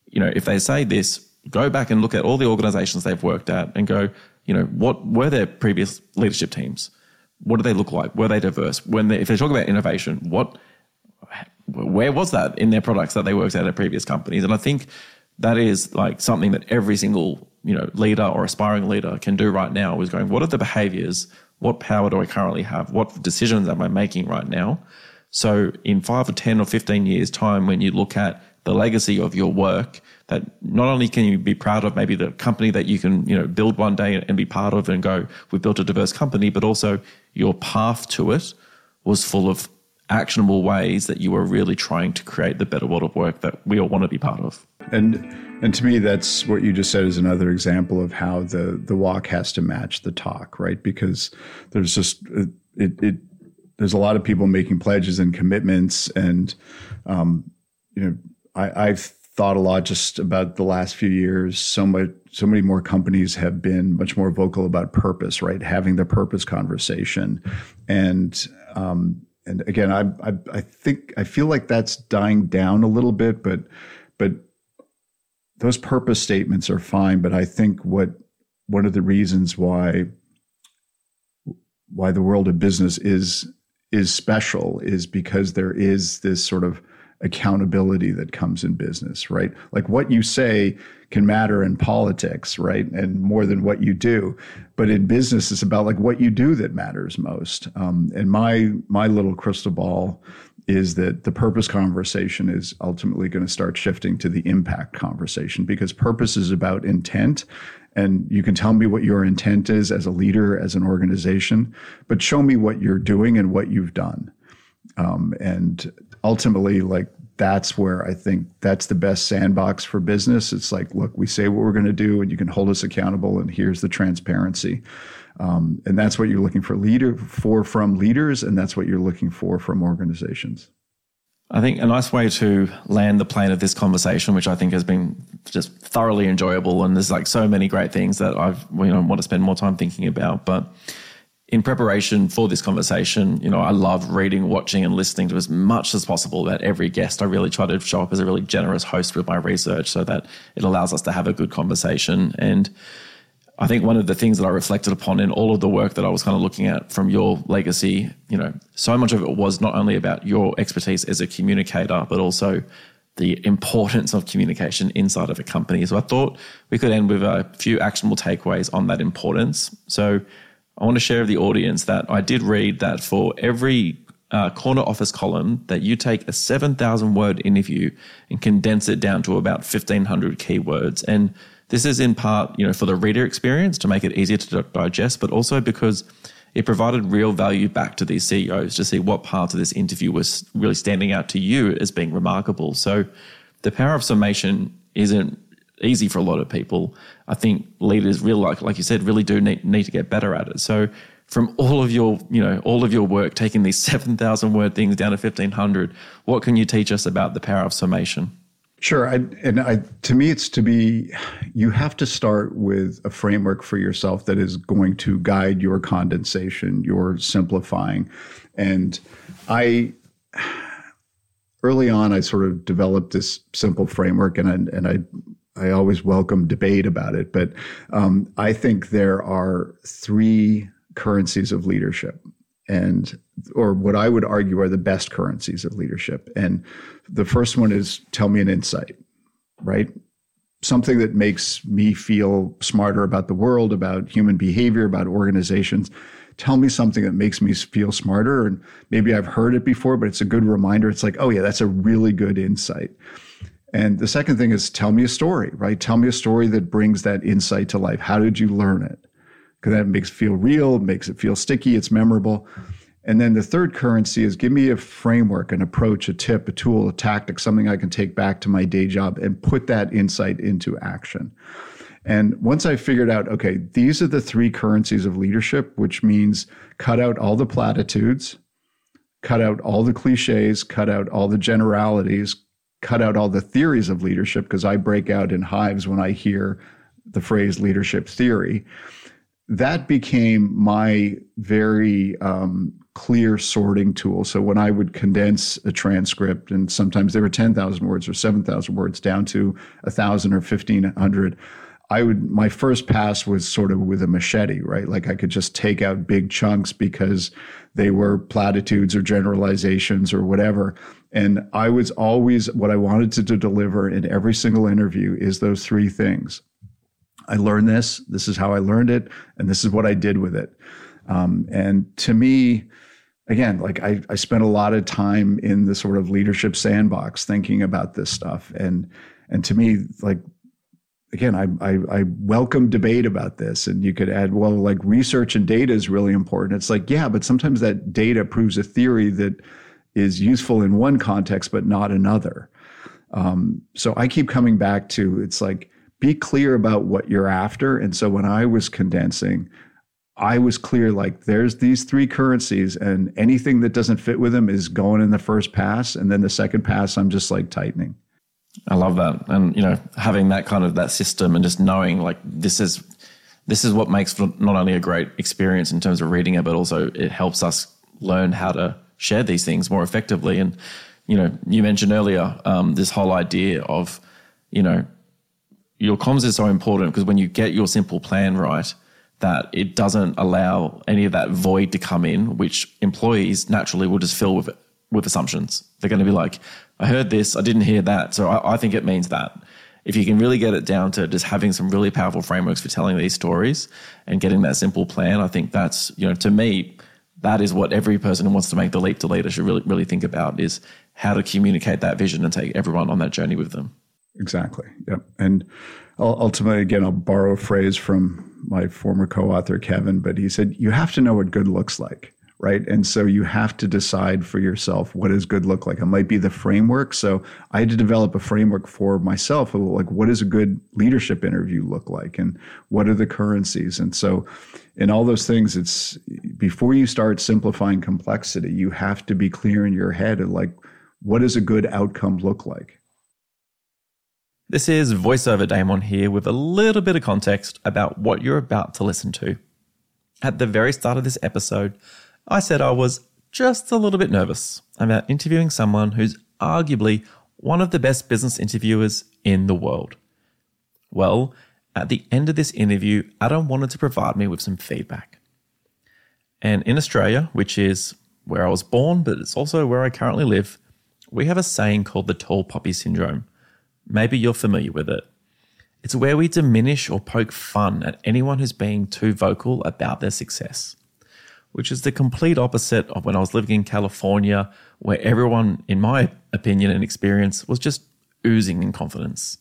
G: You know, if they say this, go back and look at all the organizations they've worked at, and go, you know, what were their previous leadership teams? What do they look like? Were they diverse? When they, if they talk about innovation, what, where was that in their products that they worked at at previous companies? And I think that is like something that every single you know leader or aspiring leader can do right now is going what are the behaviors? What power do i currently have? What decisions am i making right now? So in 5 or 10 or 15 years time when you look at the legacy of your work that not only can you be proud of maybe the company that you can you know build one day and be part of and go we've built a diverse company but also your path to it was full of actionable ways that you are really trying to create the better world of work that we all want to be part of
A: and and to me, that's what you just said is another example of how the the walk has to match the talk, right? Because there's just it, it there's a lot of people making pledges and commitments, and um, you know, I, I've thought a lot just about the last few years. So much, so many more companies have been much more vocal about purpose, right? Having the purpose conversation, and um, and again, I, I I think I feel like that's dying down a little bit, but but those purpose statements are fine, but I think what one of the reasons why why the world of business is is special is because there is this sort of accountability that comes in business, right? Like what you say can matter in politics, right? And more than what you do. But in business, it's about like what you do that matters most. Um, and my my little crystal ball is that the purpose conversation is ultimately going to start shifting to the impact conversation because purpose is about intent. And you can tell me what your intent is as a leader, as an organization, but show me what you're doing and what you've done. Um, and ultimately, like that's where I think that's the best sandbox for business. It's like, look, we say what we're going to do, and you can hold us accountable, and here's the transparency. Um, and that's what you're looking for leader for from leaders, and that's what you're looking for from organizations.
G: I think a nice way to land the plane of this conversation, which I think has been just thoroughly enjoyable, and there's like so many great things that I've you know want to spend more time thinking about, but in preparation for this conversation, you know, I love reading, watching, and listening to as much as possible about every guest. I really try to show up as a really generous host with my research so that it allows us to have a good conversation. And I think one of the things that I reflected upon in all of the work that I was kind of looking at from your legacy, you know, so much of it was not only about your expertise as a communicator, but also the importance of communication inside of a company. So I thought we could end with a few actionable takeaways on that importance. So I want to share with the audience that I did read that for every uh, corner office column that you take a 7,000 word interview and condense it down to about 1,500 keywords. And this is in part, you know, for the reader experience to make it easier to digest, but also because it provided real value back to these CEOs to see what parts of this interview was really standing out to you as being remarkable. So the power of summation isn't easy for a lot of people. I think leaders really like, like you said, really do need, need to get better at it. So from all of your, you know, all of your work, taking these [LAUGHS] 7,000 word things down to 1,500, what can you teach us about the power of summation?
A: Sure. I, and I, to me, it's to be, you have to start with a framework for yourself that is going to guide your condensation, your simplifying. And I, early on, I sort of developed this simple framework and I, and I, I always welcome debate about it. But um, I think there are three currencies of leadership and or what I would argue are the best currencies of leadership. And the first one is tell me an insight, right? Something that makes me feel smarter about the world, about human behavior, about organizations. Tell me something that makes me feel smarter. And maybe I've heard it before, but it's a good reminder. It's like, oh, yeah, that's a really good insight. And the second thing is tell me a story, right? Tell me a story that brings that insight to life. How did you learn it? because that makes it feel real, makes it feel sticky, it's memorable. And then the third currency is give me a framework, an approach, a tip, a tool, a tactic, something I can take back to my day job and put that insight into action. And once I figured out, okay, these are the three currencies of leadership, which means cut out all the platitudes, cut out all the cliches, cut out all the generalities, cut out all the theories of leadership, because I break out in hives when I hear the phrase leadership theory that became my very um, clear sorting tool. So when I would condense a transcript, and sometimes there were 10,000 words or 7,000 words down to 1,000 or 1,500, I would, my first pass was sort of with a machete, right? Like I could just take out big chunks because they were platitudes or generalizations or whatever. And I was always, what I wanted to, to deliver in every single interview is those three things I learned this. This is how I learned it, and this is what I did with it. Um, and to me, again, like I, I spent a lot of time in the sort of leadership sandbox thinking about this stuff, and and to me, like again, I, I, I welcome debate about this, and you could add, well, like research and data is really important. It's like, yeah, but sometimes that data proves a theory that is useful in one context but not another. Um, so I keep coming back to it's like be clear about what you're after. And so when I was condensing, I was clear like there's these three currencies and anything that doesn't fit with them is going in the first pass. And then the second pass, I'm just like tightening.
G: I love that. And, you know, having that kind of that system and just knowing like this is, this is what makes not only a great experience in terms of reading it, but also it helps us learn how to share these things more effectively. And, you know, you mentioned earlier um, this whole idea of, you know, your comms is so important because when you get your simple plan right, that it doesn't allow any of that void to come in, which employees naturally will just fill with with assumptions. They're going to be like, I heard this, I didn't hear that, so I, I think it means that. If you can really get it down to just having some really powerful frameworks for telling these stories and getting that simple plan, I think that's you know to me that is what every person who wants to make the leap to leader should really really think about is how to communicate that vision and take everyone on that journey with them.
A: Exactly. Yep. And ultimately, again, I'll borrow a phrase from my former co-author Kevin, but he said, "You have to know what good looks like." Right. And so you have to decide for yourself what does good look like. It might be the framework. So I had to develop a framework for myself like, what does a good leadership interview look like? And what are the currencies? And so in all those things, it's before you start simplifying complexity, you have to be clear in your head of like, what does a good outcome look like?
G: This is VoiceOver Damon here with a little bit of context about what you're about to listen to. At the very start of this episode, I said I was just a little bit nervous about interviewing someone who's arguably one of the best business interviewers in the world. Well, at the end of this interview, Adam wanted to provide me with some feedback. And in Australia, which is where I was born, but it's also where I currently live, we have a saying called the tall poppy syndrome. Maybe you're familiar with it. It's where we diminish or poke fun at anyone who's being too vocal about their success, which is the complete opposite of when I was living in California, where everyone, in my opinion and experience, was just oozing in confidence.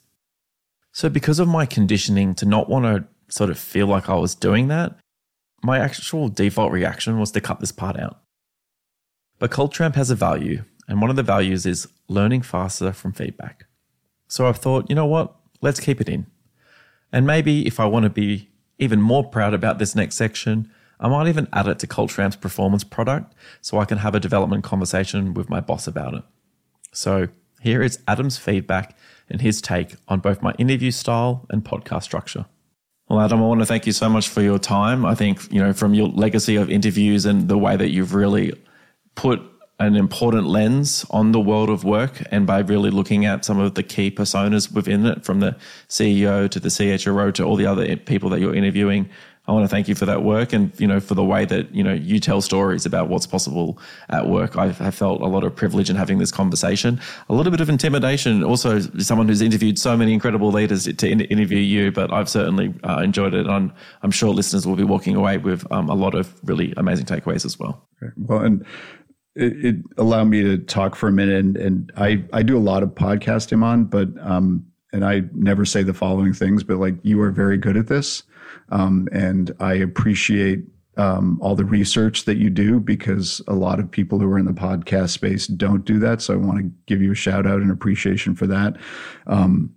G: So, because of my conditioning to not want to sort of feel like I was doing that, my actual default reaction was to cut this part out. But Culture Amp has a value, and one of the values is learning faster from feedback. So I've thought, you know what? Let's keep it in. And maybe if I want to be even more proud about this next section, I might even add it to Culture Amp's performance product so I can have a development conversation with my boss about it. So here is Adam's feedback and his take on both my interview style and podcast structure. Well, Adam, I want to thank you so much for your time. I think, you know, from your legacy of interviews and the way that you've really put an important lens on the world of work and by really looking at some of the key personas within it from the CEO to the CHRO to all the other people that you're interviewing. I want to thank you for that work and you know for the way that you know you tell stories about what's possible at work. I've, felt a lot of privilege in having this conversation, a little bit of intimidation. Also, someone who's interviewed so many incredible leaders to in- interview you, but I've certainly uh, enjoyed it. And I'm sure listeners will be walking away with um, a lot of really amazing takeaways as well.
A: Well, and it, it allowed me to talk for a minute. And, and I, I do a lot of podcasting on, but, um, and I never say the following things, but like you are very good at this. Um, and I appreciate um, all the research that you do because a lot of people who are in the podcast space don't do that. So I want to give you a shout out and appreciation for that. Um,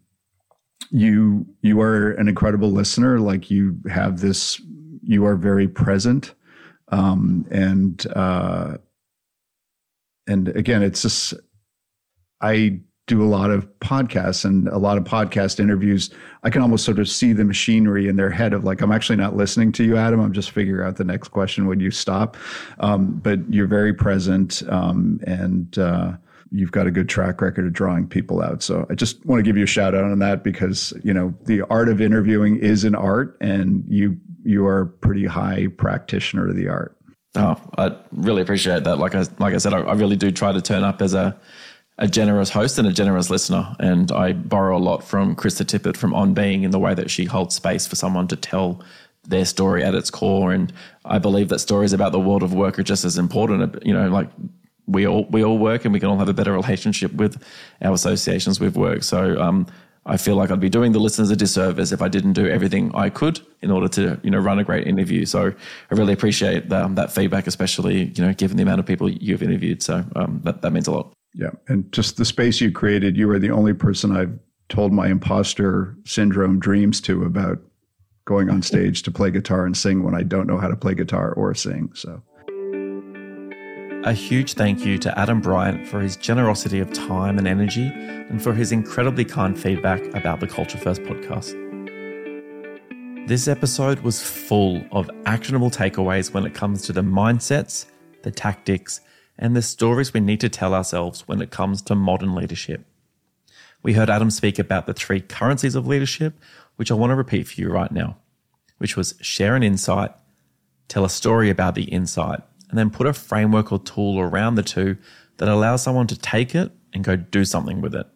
A: you you are an incredible listener. Like you have this, you are very present, um, and uh, and again, it's just I do a lot of podcasts and a lot of podcast interviews. I can almost sort of see the machinery in their head of like, I'm actually not listening to you, Adam. I'm just figuring out the next question when you stop. Um, but you're very present um, and uh, you've got a good track record of drawing people out. So I just want to give you a shout out on that because, you know, the art of interviewing is an art and you, you are a pretty high practitioner of the art.
G: Oh, I really appreciate that. Like I like I said, I, I, really do try to turn up as a a generous host and a generous listener, and I borrow a lot from Krista Tippett from On Being in the way that she holds space for someone to tell their story at its core. And I believe that stories about the world of work are just as important. You know, like we all we all work, and we can all have a better relationship with our associations with work. So um, I feel like I'd be doing the listeners a disservice if I didn't do everything I could in order to, you know, run a great interview. So I really appreciate the, um, that feedback, especially, you know, given the amount of people you've interviewed. So um, that, that means a lot.
A: Yeah. And just the space you created, you are the only person I've told my imposter syndrome dreams to about going on stage to play guitar and sing when I don't know how to play guitar or sing. So
G: a huge thank you to Adam Bryant for his generosity of time and energy and for his incredibly kind feedback about the Culture First podcast. This episode was full of actionable takeaways when it comes to the mindsets, the tactics, and the stories we need to tell ourselves when it comes to modern leadership. We heard Adam speak about the three currencies of leadership, which I want to repeat for you right now, which was share an insight, tell a story about the insight, and then put a framework or tool around the two that allows someone to take it and go do something with it.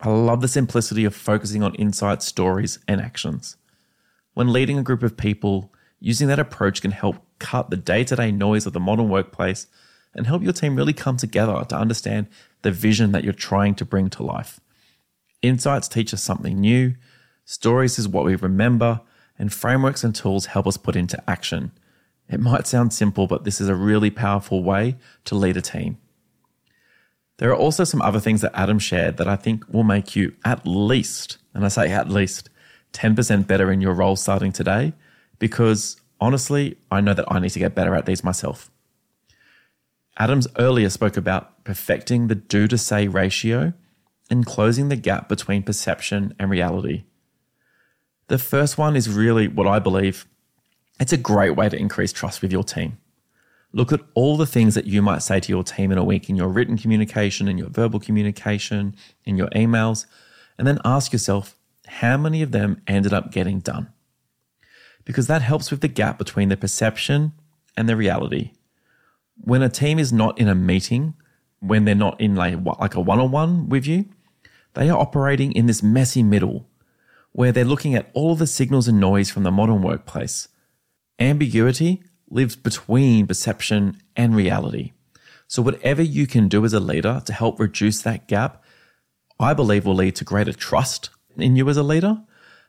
G: I love the simplicity of focusing on insights, stories, and actions. When leading a group of people, using that approach can help cut the day to day noise of the modern workplace and help your team really come together to understand the vision that you're trying to bring to life. Insights teach us something new, stories is what we remember, and frameworks and tools help us put into action. It might sound simple, but this is a really powerful way to lead a team. There are also some other things that Adam shared that I think will make you at least, and I say at least, 10% better in your role starting today, because honestly, I know that I need to get better at these myself. Adams earlier spoke about perfecting the do to say ratio and closing the gap between perception and reality. The first one is really what I believe it's a great way to increase trust with your team. Look at all the things that you might say to your team in a week in your written communication, in your verbal communication, in your emails, and then ask yourself how many of them ended up getting done? Because that helps with the gap between the perception and the reality. When a team is not in a meeting, when they're not in like, like a one on one with you, they are operating in this messy middle where they're looking at all of the signals and noise from the modern workplace. Ambiguity lives between perception and reality. So, whatever you can do as a leader to help reduce that gap, I believe will lead to greater trust in you as a leader,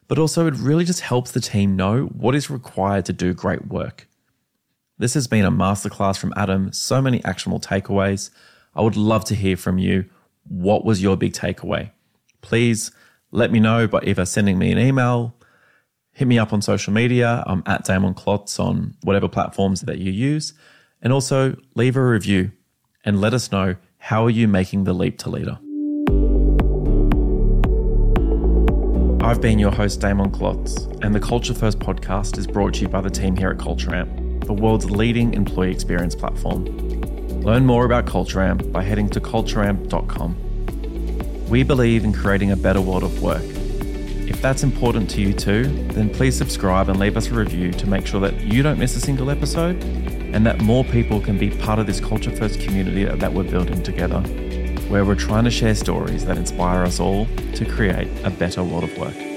G: but also it really just helps the team know what is required to do great work. This has been a masterclass from Adam, so many actionable takeaways. I would love to hear from you. What was your big takeaway? Please let me know by either sending me an email, hit me up on social media. I'm at Damon Klotz on whatever platforms that you use. And also leave a review and let us know how are you making the leap to leader. I've been your host, Damon Klotz, and the Culture First podcast is brought to you by the team here at Culture Amp, the world's leading employee experience platform. Learn more about Culture Amp by heading to cultureamp.com. We believe in creating a better world of work. If that's important to you too, then please subscribe and leave us a review to make sure that you don't miss a single episode and that more people can be part of this Culture First community that we're building together where we're trying to share stories that inspire us all to create a better world of work.